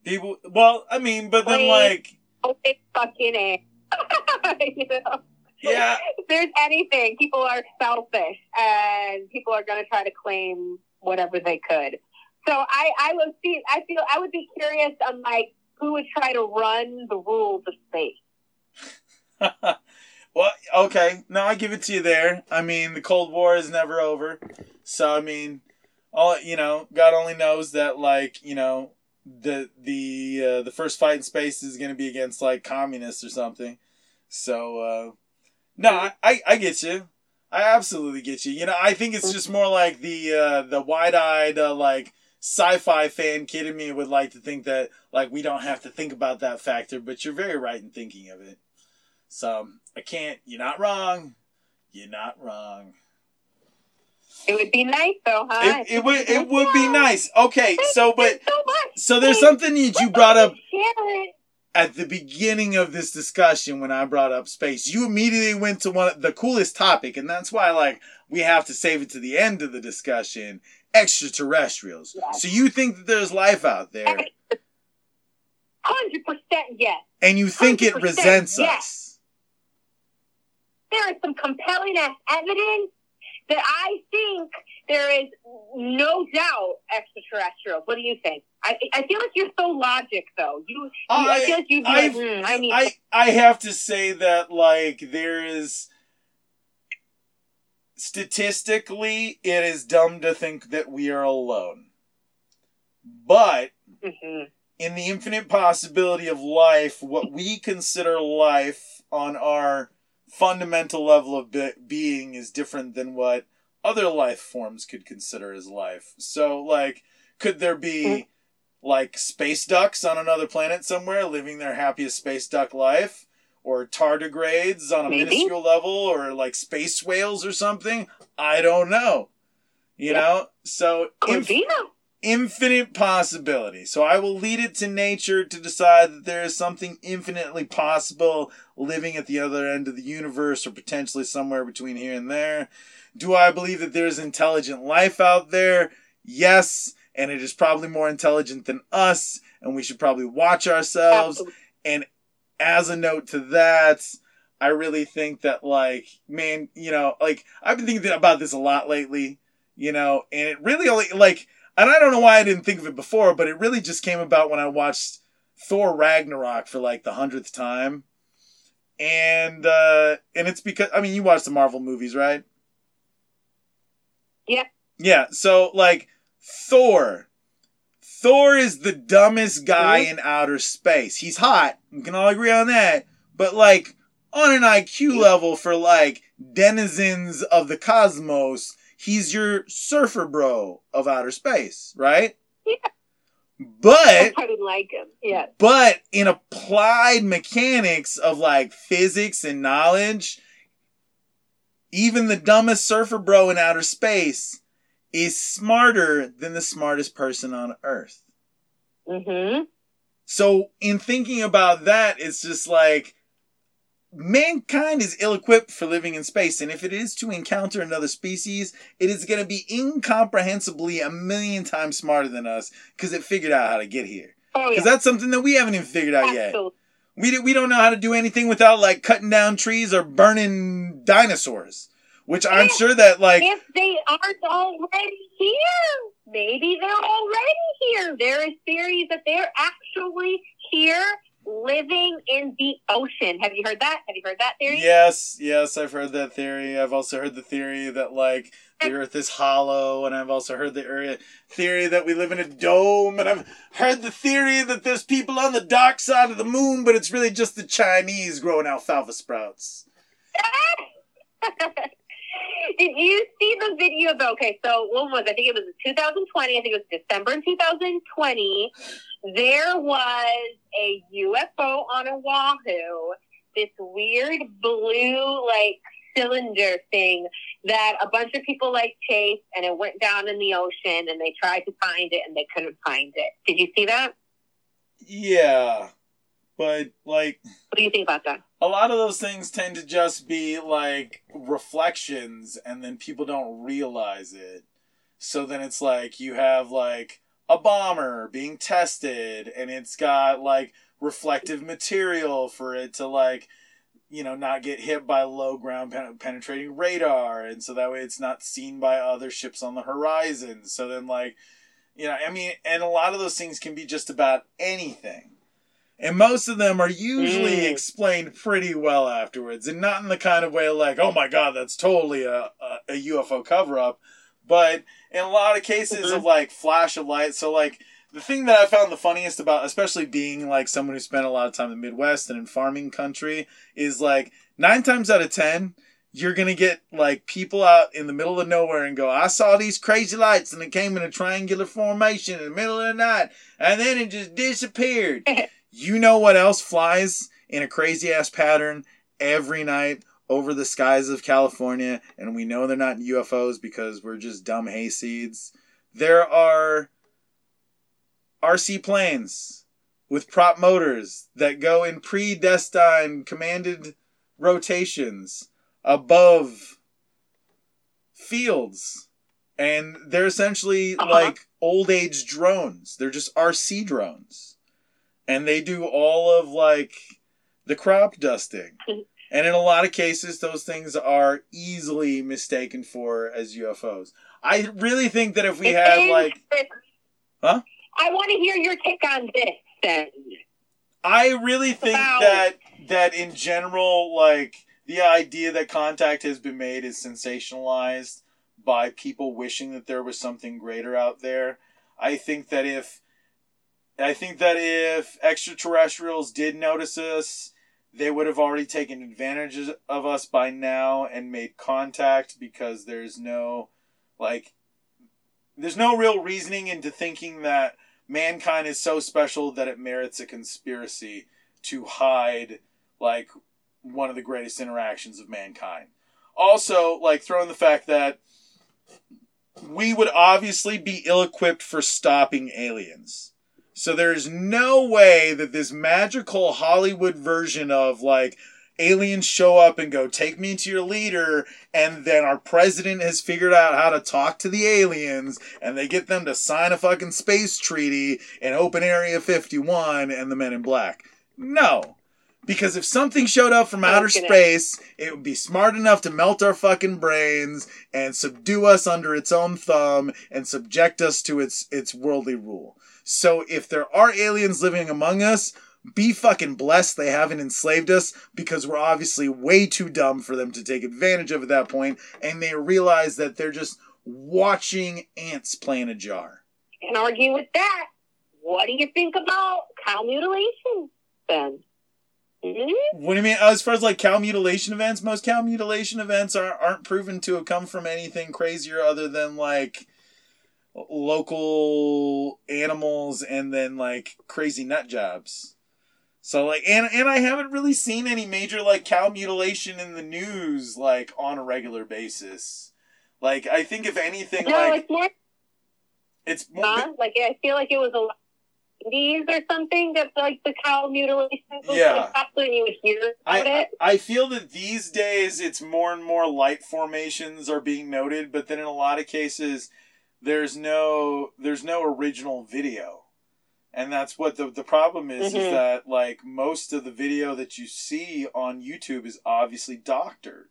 People. Well, I mean, but then like, it's fucking you know? yeah. If there's anything, people are selfish and people are going to try to claim whatever they could. So I, I would see. I feel. I would be curious on like who would try to run the rules of space. well, okay. No, I give it to you there. I mean, the Cold War is never over. So, I mean, all you know, God only knows that, like, you know, the the uh, the first fight in space is going to be against like communists or something. So, uh, no, I, I I get you. I absolutely get you. You know, I think it's just more like the uh, the wide eyed uh, like sci-fi fan kid in me would like to think that like we don't have to think about that factor, but you're very right in thinking of it. So I can't. You're not wrong. You're not wrong. It would be nice though, huh? It, it would it would be nice. Okay, so but so much. so there's something that you brought up at the beginning of this discussion when I brought up space. You immediately went to one of the coolest topic, and that's why like we have to save it to the end of the discussion. Extraterrestrials. Yes. So you think that there's life out there, Hundred percent yes. and you think it resents yes. us. There is some compelling ass evidence that I think there is no doubt extraterrestrials. What do you think? I I feel like you're so logic though. You, I, I- feel like you. I- like, hmm, I need. I I have to say that like there is statistically it is dumb to think that we are alone. But Mhm. in the infinite possibility of life, what we consider life on our fundamental level of be- being is different than what other life forms could consider as life. So, like, could there be like space ducks on another planet somewhere living their happiest space duck life? Or tardigrades on a Maybe. minuscule level, or like space whales or something? I don't know. You Yeah. know? So, inf-. Infinite possibility. So I will lead it to nature to decide that there is something infinitely possible living at the other end of the universe or potentially somewhere between here and there. Do I believe that there's intelligent life out there? Yes, and it is probably more intelligent than us, and we should probably watch ourselves. Absolutely. And as a note to that, I really think that like, man, you know, like I've been thinking about this a lot lately, you know, and it really only like and I don't know why I didn't think of it before, but it really just came about when I watched Thor Ragnarok for like the hundredth time. And uh and it's because I mean you watch the Marvel movies, right? Yeah. Yeah, so like Thor. Thor is the dumbest guy Mhm. in outer space. He's hot. We can all agree on that. But like on an IQ level for like denizens of the cosmos, he's your surfer bro of outer space, right? Yeah. But I didn't like him. Yeah. but in applied mechanics of like physics and knowledge, even the dumbest surfer bro in outer space is smarter than the smartest person on Earth. Mm-hmm. So, in thinking about that, it's just like mankind is ill equipped for living in space. And if it is to encounter another species, it is going to be incomprehensibly a million times smarter than us because it figured out how to get here. Oh yeah. Because that's something that we haven't even figured out yet. We, we don't know how to do anything without like cutting down trees or burning dinosaurs. Which I'm sure that like if they aren't already here, maybe they're already here. There is theories that they're actually here living in the ocean. Have you heard that? Have you heard that theory? Yes, yes, I've heard that theory. I've also heard the theory that like the Earth is hollow, and I've also heard the theory that we live in a dome, and I've heard the theory that there's people on the dark side of the moon, but it's really just the Chinese growing alfalfa sprouts. Did you see the video though? Okay, so when was I think it was 2020. I think it was December 2020. There was a UFO on Oahu. This weird blue like cylinder thing that a bunch of people like chased, and it went down in the ocean, and they tried to find it, and they couldn't find it. Did you see that? Yeah, but like What do you think about that? a lot of those things tend to just be like reflections and then people don't realize it. So then it's like you have like a bomber being tested and it's got like reflective material for it to like you know not get hit by low ground pen- penetrating radar and so that way it's not seen by other ships on the horizon. So then like you know i mean and a lot of those things can be just about anything and most of them are usually Mm. explained pretty well afterwards, and not in the kind of way like, "Oh my God, that's totally a a, a UFO cover up," but in a lot of cases Mhm. of like flash of light. So like the thing that I found the funniest about, especially being like someone who spent a lot of time in the Midwest and in farming country, is like nine times out of ten. You're gonna get like people out in the middle of nowhere and go, I saw these crazy lights and it came in a triangular formation in the middle of the night and then it just disappeared. You know what else flies in a crazy ass pattern every night over the skies of California? And we know they're not UFOs because we're just dumb hayseeds. There are RC planes with prop motors that go in predestined commanded rotations above fields. And they're essentially Uh-huh. like old age drones. They're just RC drones and they do all of like the crop dusting. and in a lot of cases, those things are easily mistaken for as UFOs. I really think that if we It had is- like, Huh? I want to hear your take on this. Then I really think Wow. that that in general, like the idea that contact has been made is sensationalized by people wishing that there was something greater out there. I think that if I think that if extraterrestrials did notice us, they would have already taken advantage of us by now and made contact because there's no like there's no real reasoning into thinking that mankind is so special that it merits a conspiracy to hide like one of the greatest interactions of mankind. Also, like throwing the fact that we would obviously be ill equipped for stopping aliens. So there's no way that this magical Hollywood version of like aliens show up and go, take me to your leader, and then our president has figured out how to talk to the aliens, and they get them to sign a fucking space treaty and open Area 51 and the Men in Black. No. Because if something showed up from outer space, it would be smart enough to melt our fucking brains and subdue us under its own thumb and subject us to its its worldly rule. So if there are aliens living among us, be fucking blessed they haven't enslaved us because we're obviously way too dumb for them to take advantage of at that point and they realize that they're just watching ants play in a jar. And argue with that. What do you think about cow mutilation then? Hmm? What do you mean? As far as like cow mutilation events, most cow mutilation events aren't aren't proven to have come from anything crazier other than like local animals and then like crazy nut jobs. So like and and I haven't really seen any major like cow mutilation in the news like on a regular basis. Like I think if anything No, like it's more it's more huh? like I feel like it was a these or something that like the cow mutilation was Yeah. possibly and you would hear about I, it. I feel that these days it's more and more light formations are being noted, but then in a lot of cases there's no there's no original video. And that's what the the problem is is Mhm. that like most of the video that you see on YouTube is obviously doctored.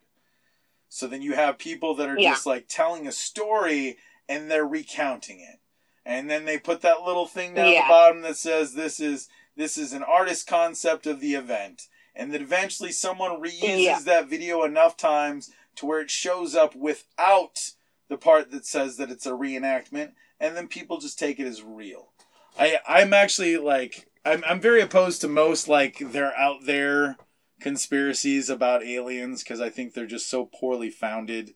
So then you have people that are Yeah. just like telling a story and they're recounting it. And then they put that little thing down Yeah. the bottom that says this is this is an artist concept of the event. And that eventually someone reuses Yeah. that video enough times to where it shows up without the part that says that it's a reenactment, and then people just take it as real. I I'm actually like I'm I'm very opposed to most like they're out there conspiracies about aliens because I think they're just so poorly founded.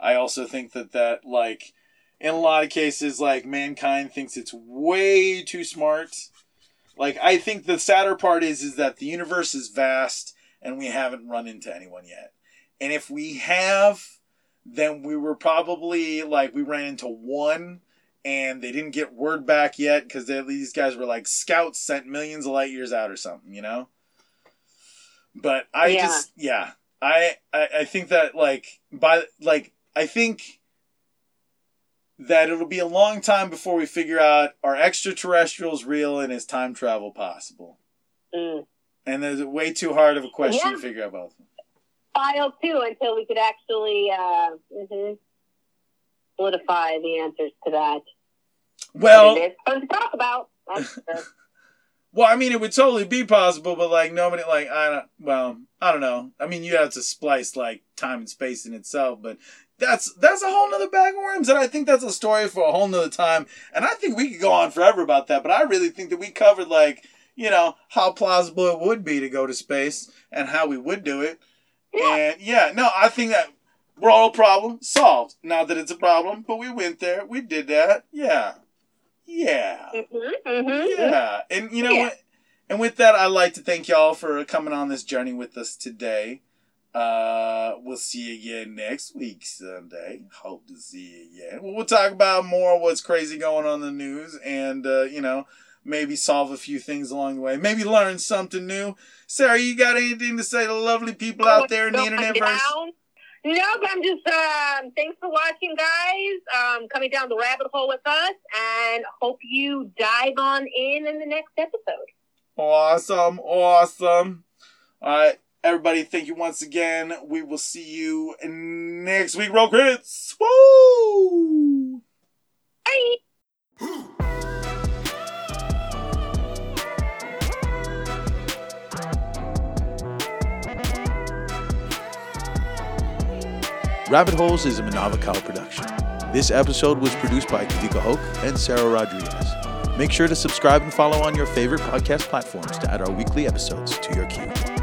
I also think that that like in a lot of cases like mankind thinks it's way too smart. Like I think the sadder part is is that the universe is vast and we haven't run into anyone yet. And if we have then we were probably like we ran into one and they didn't get word back yet because these guys were like scouts sent millions of light years out or something, you know. But I Yeah. just yeah, I, I I think that like by like I think that it'll be a long time before we figure out are extraterrestrials real and is time travel possible. Mm. And there's way too hard of a question Yeah. to figure out both. File too until we could actually uh, mhm, solidify the answers to that. Well, it's fun to talk about. Well, I mean, it would totally be possible, but like nobody, like I don't. Well, I don't know. I mean, you have to splice like time and space in itself, but that's that's a whole nother bag of worms, and I think that's a story for a whole nother time. And I think we could go on forever about that, but I really think that we covered like you know how plausible it would be to go to space and how we would do it. Yeah. And yeah, no, I think that we're all problem solved. Not that it's a problem, but we went there, we did that. Yeah, yeah. Mhm, mhm. Yeah, and you know Yeah. what? And with that, I'd like to thank y'all for coming on this journey with us today. Uh, we'll see you again next week, Sunday. Hope to see you again. We'll talk about more what's crazy going on in the news, and uh, you know, maybe solve a few things along the way. Maybe learn something new. Sarah, you got anything to say to lovely people out there in the Don't internet come verse? down. No, but I'm just um, thanks for watching, guys. Um, coming down the rabbit hole with us, and hope you dive on in in the next episode. Awesome, awesome. All right, everybody, thank you once again. We will see you next week. Roll credits. Woo! Bye. Rabbit Holes is a Manawa Kau production. This episode was produced by Kawika Hoke and Sarah Rodriguez. Make sure to subscribe and follow on your favorite podcast platforms to add our weekly episodes to your queue.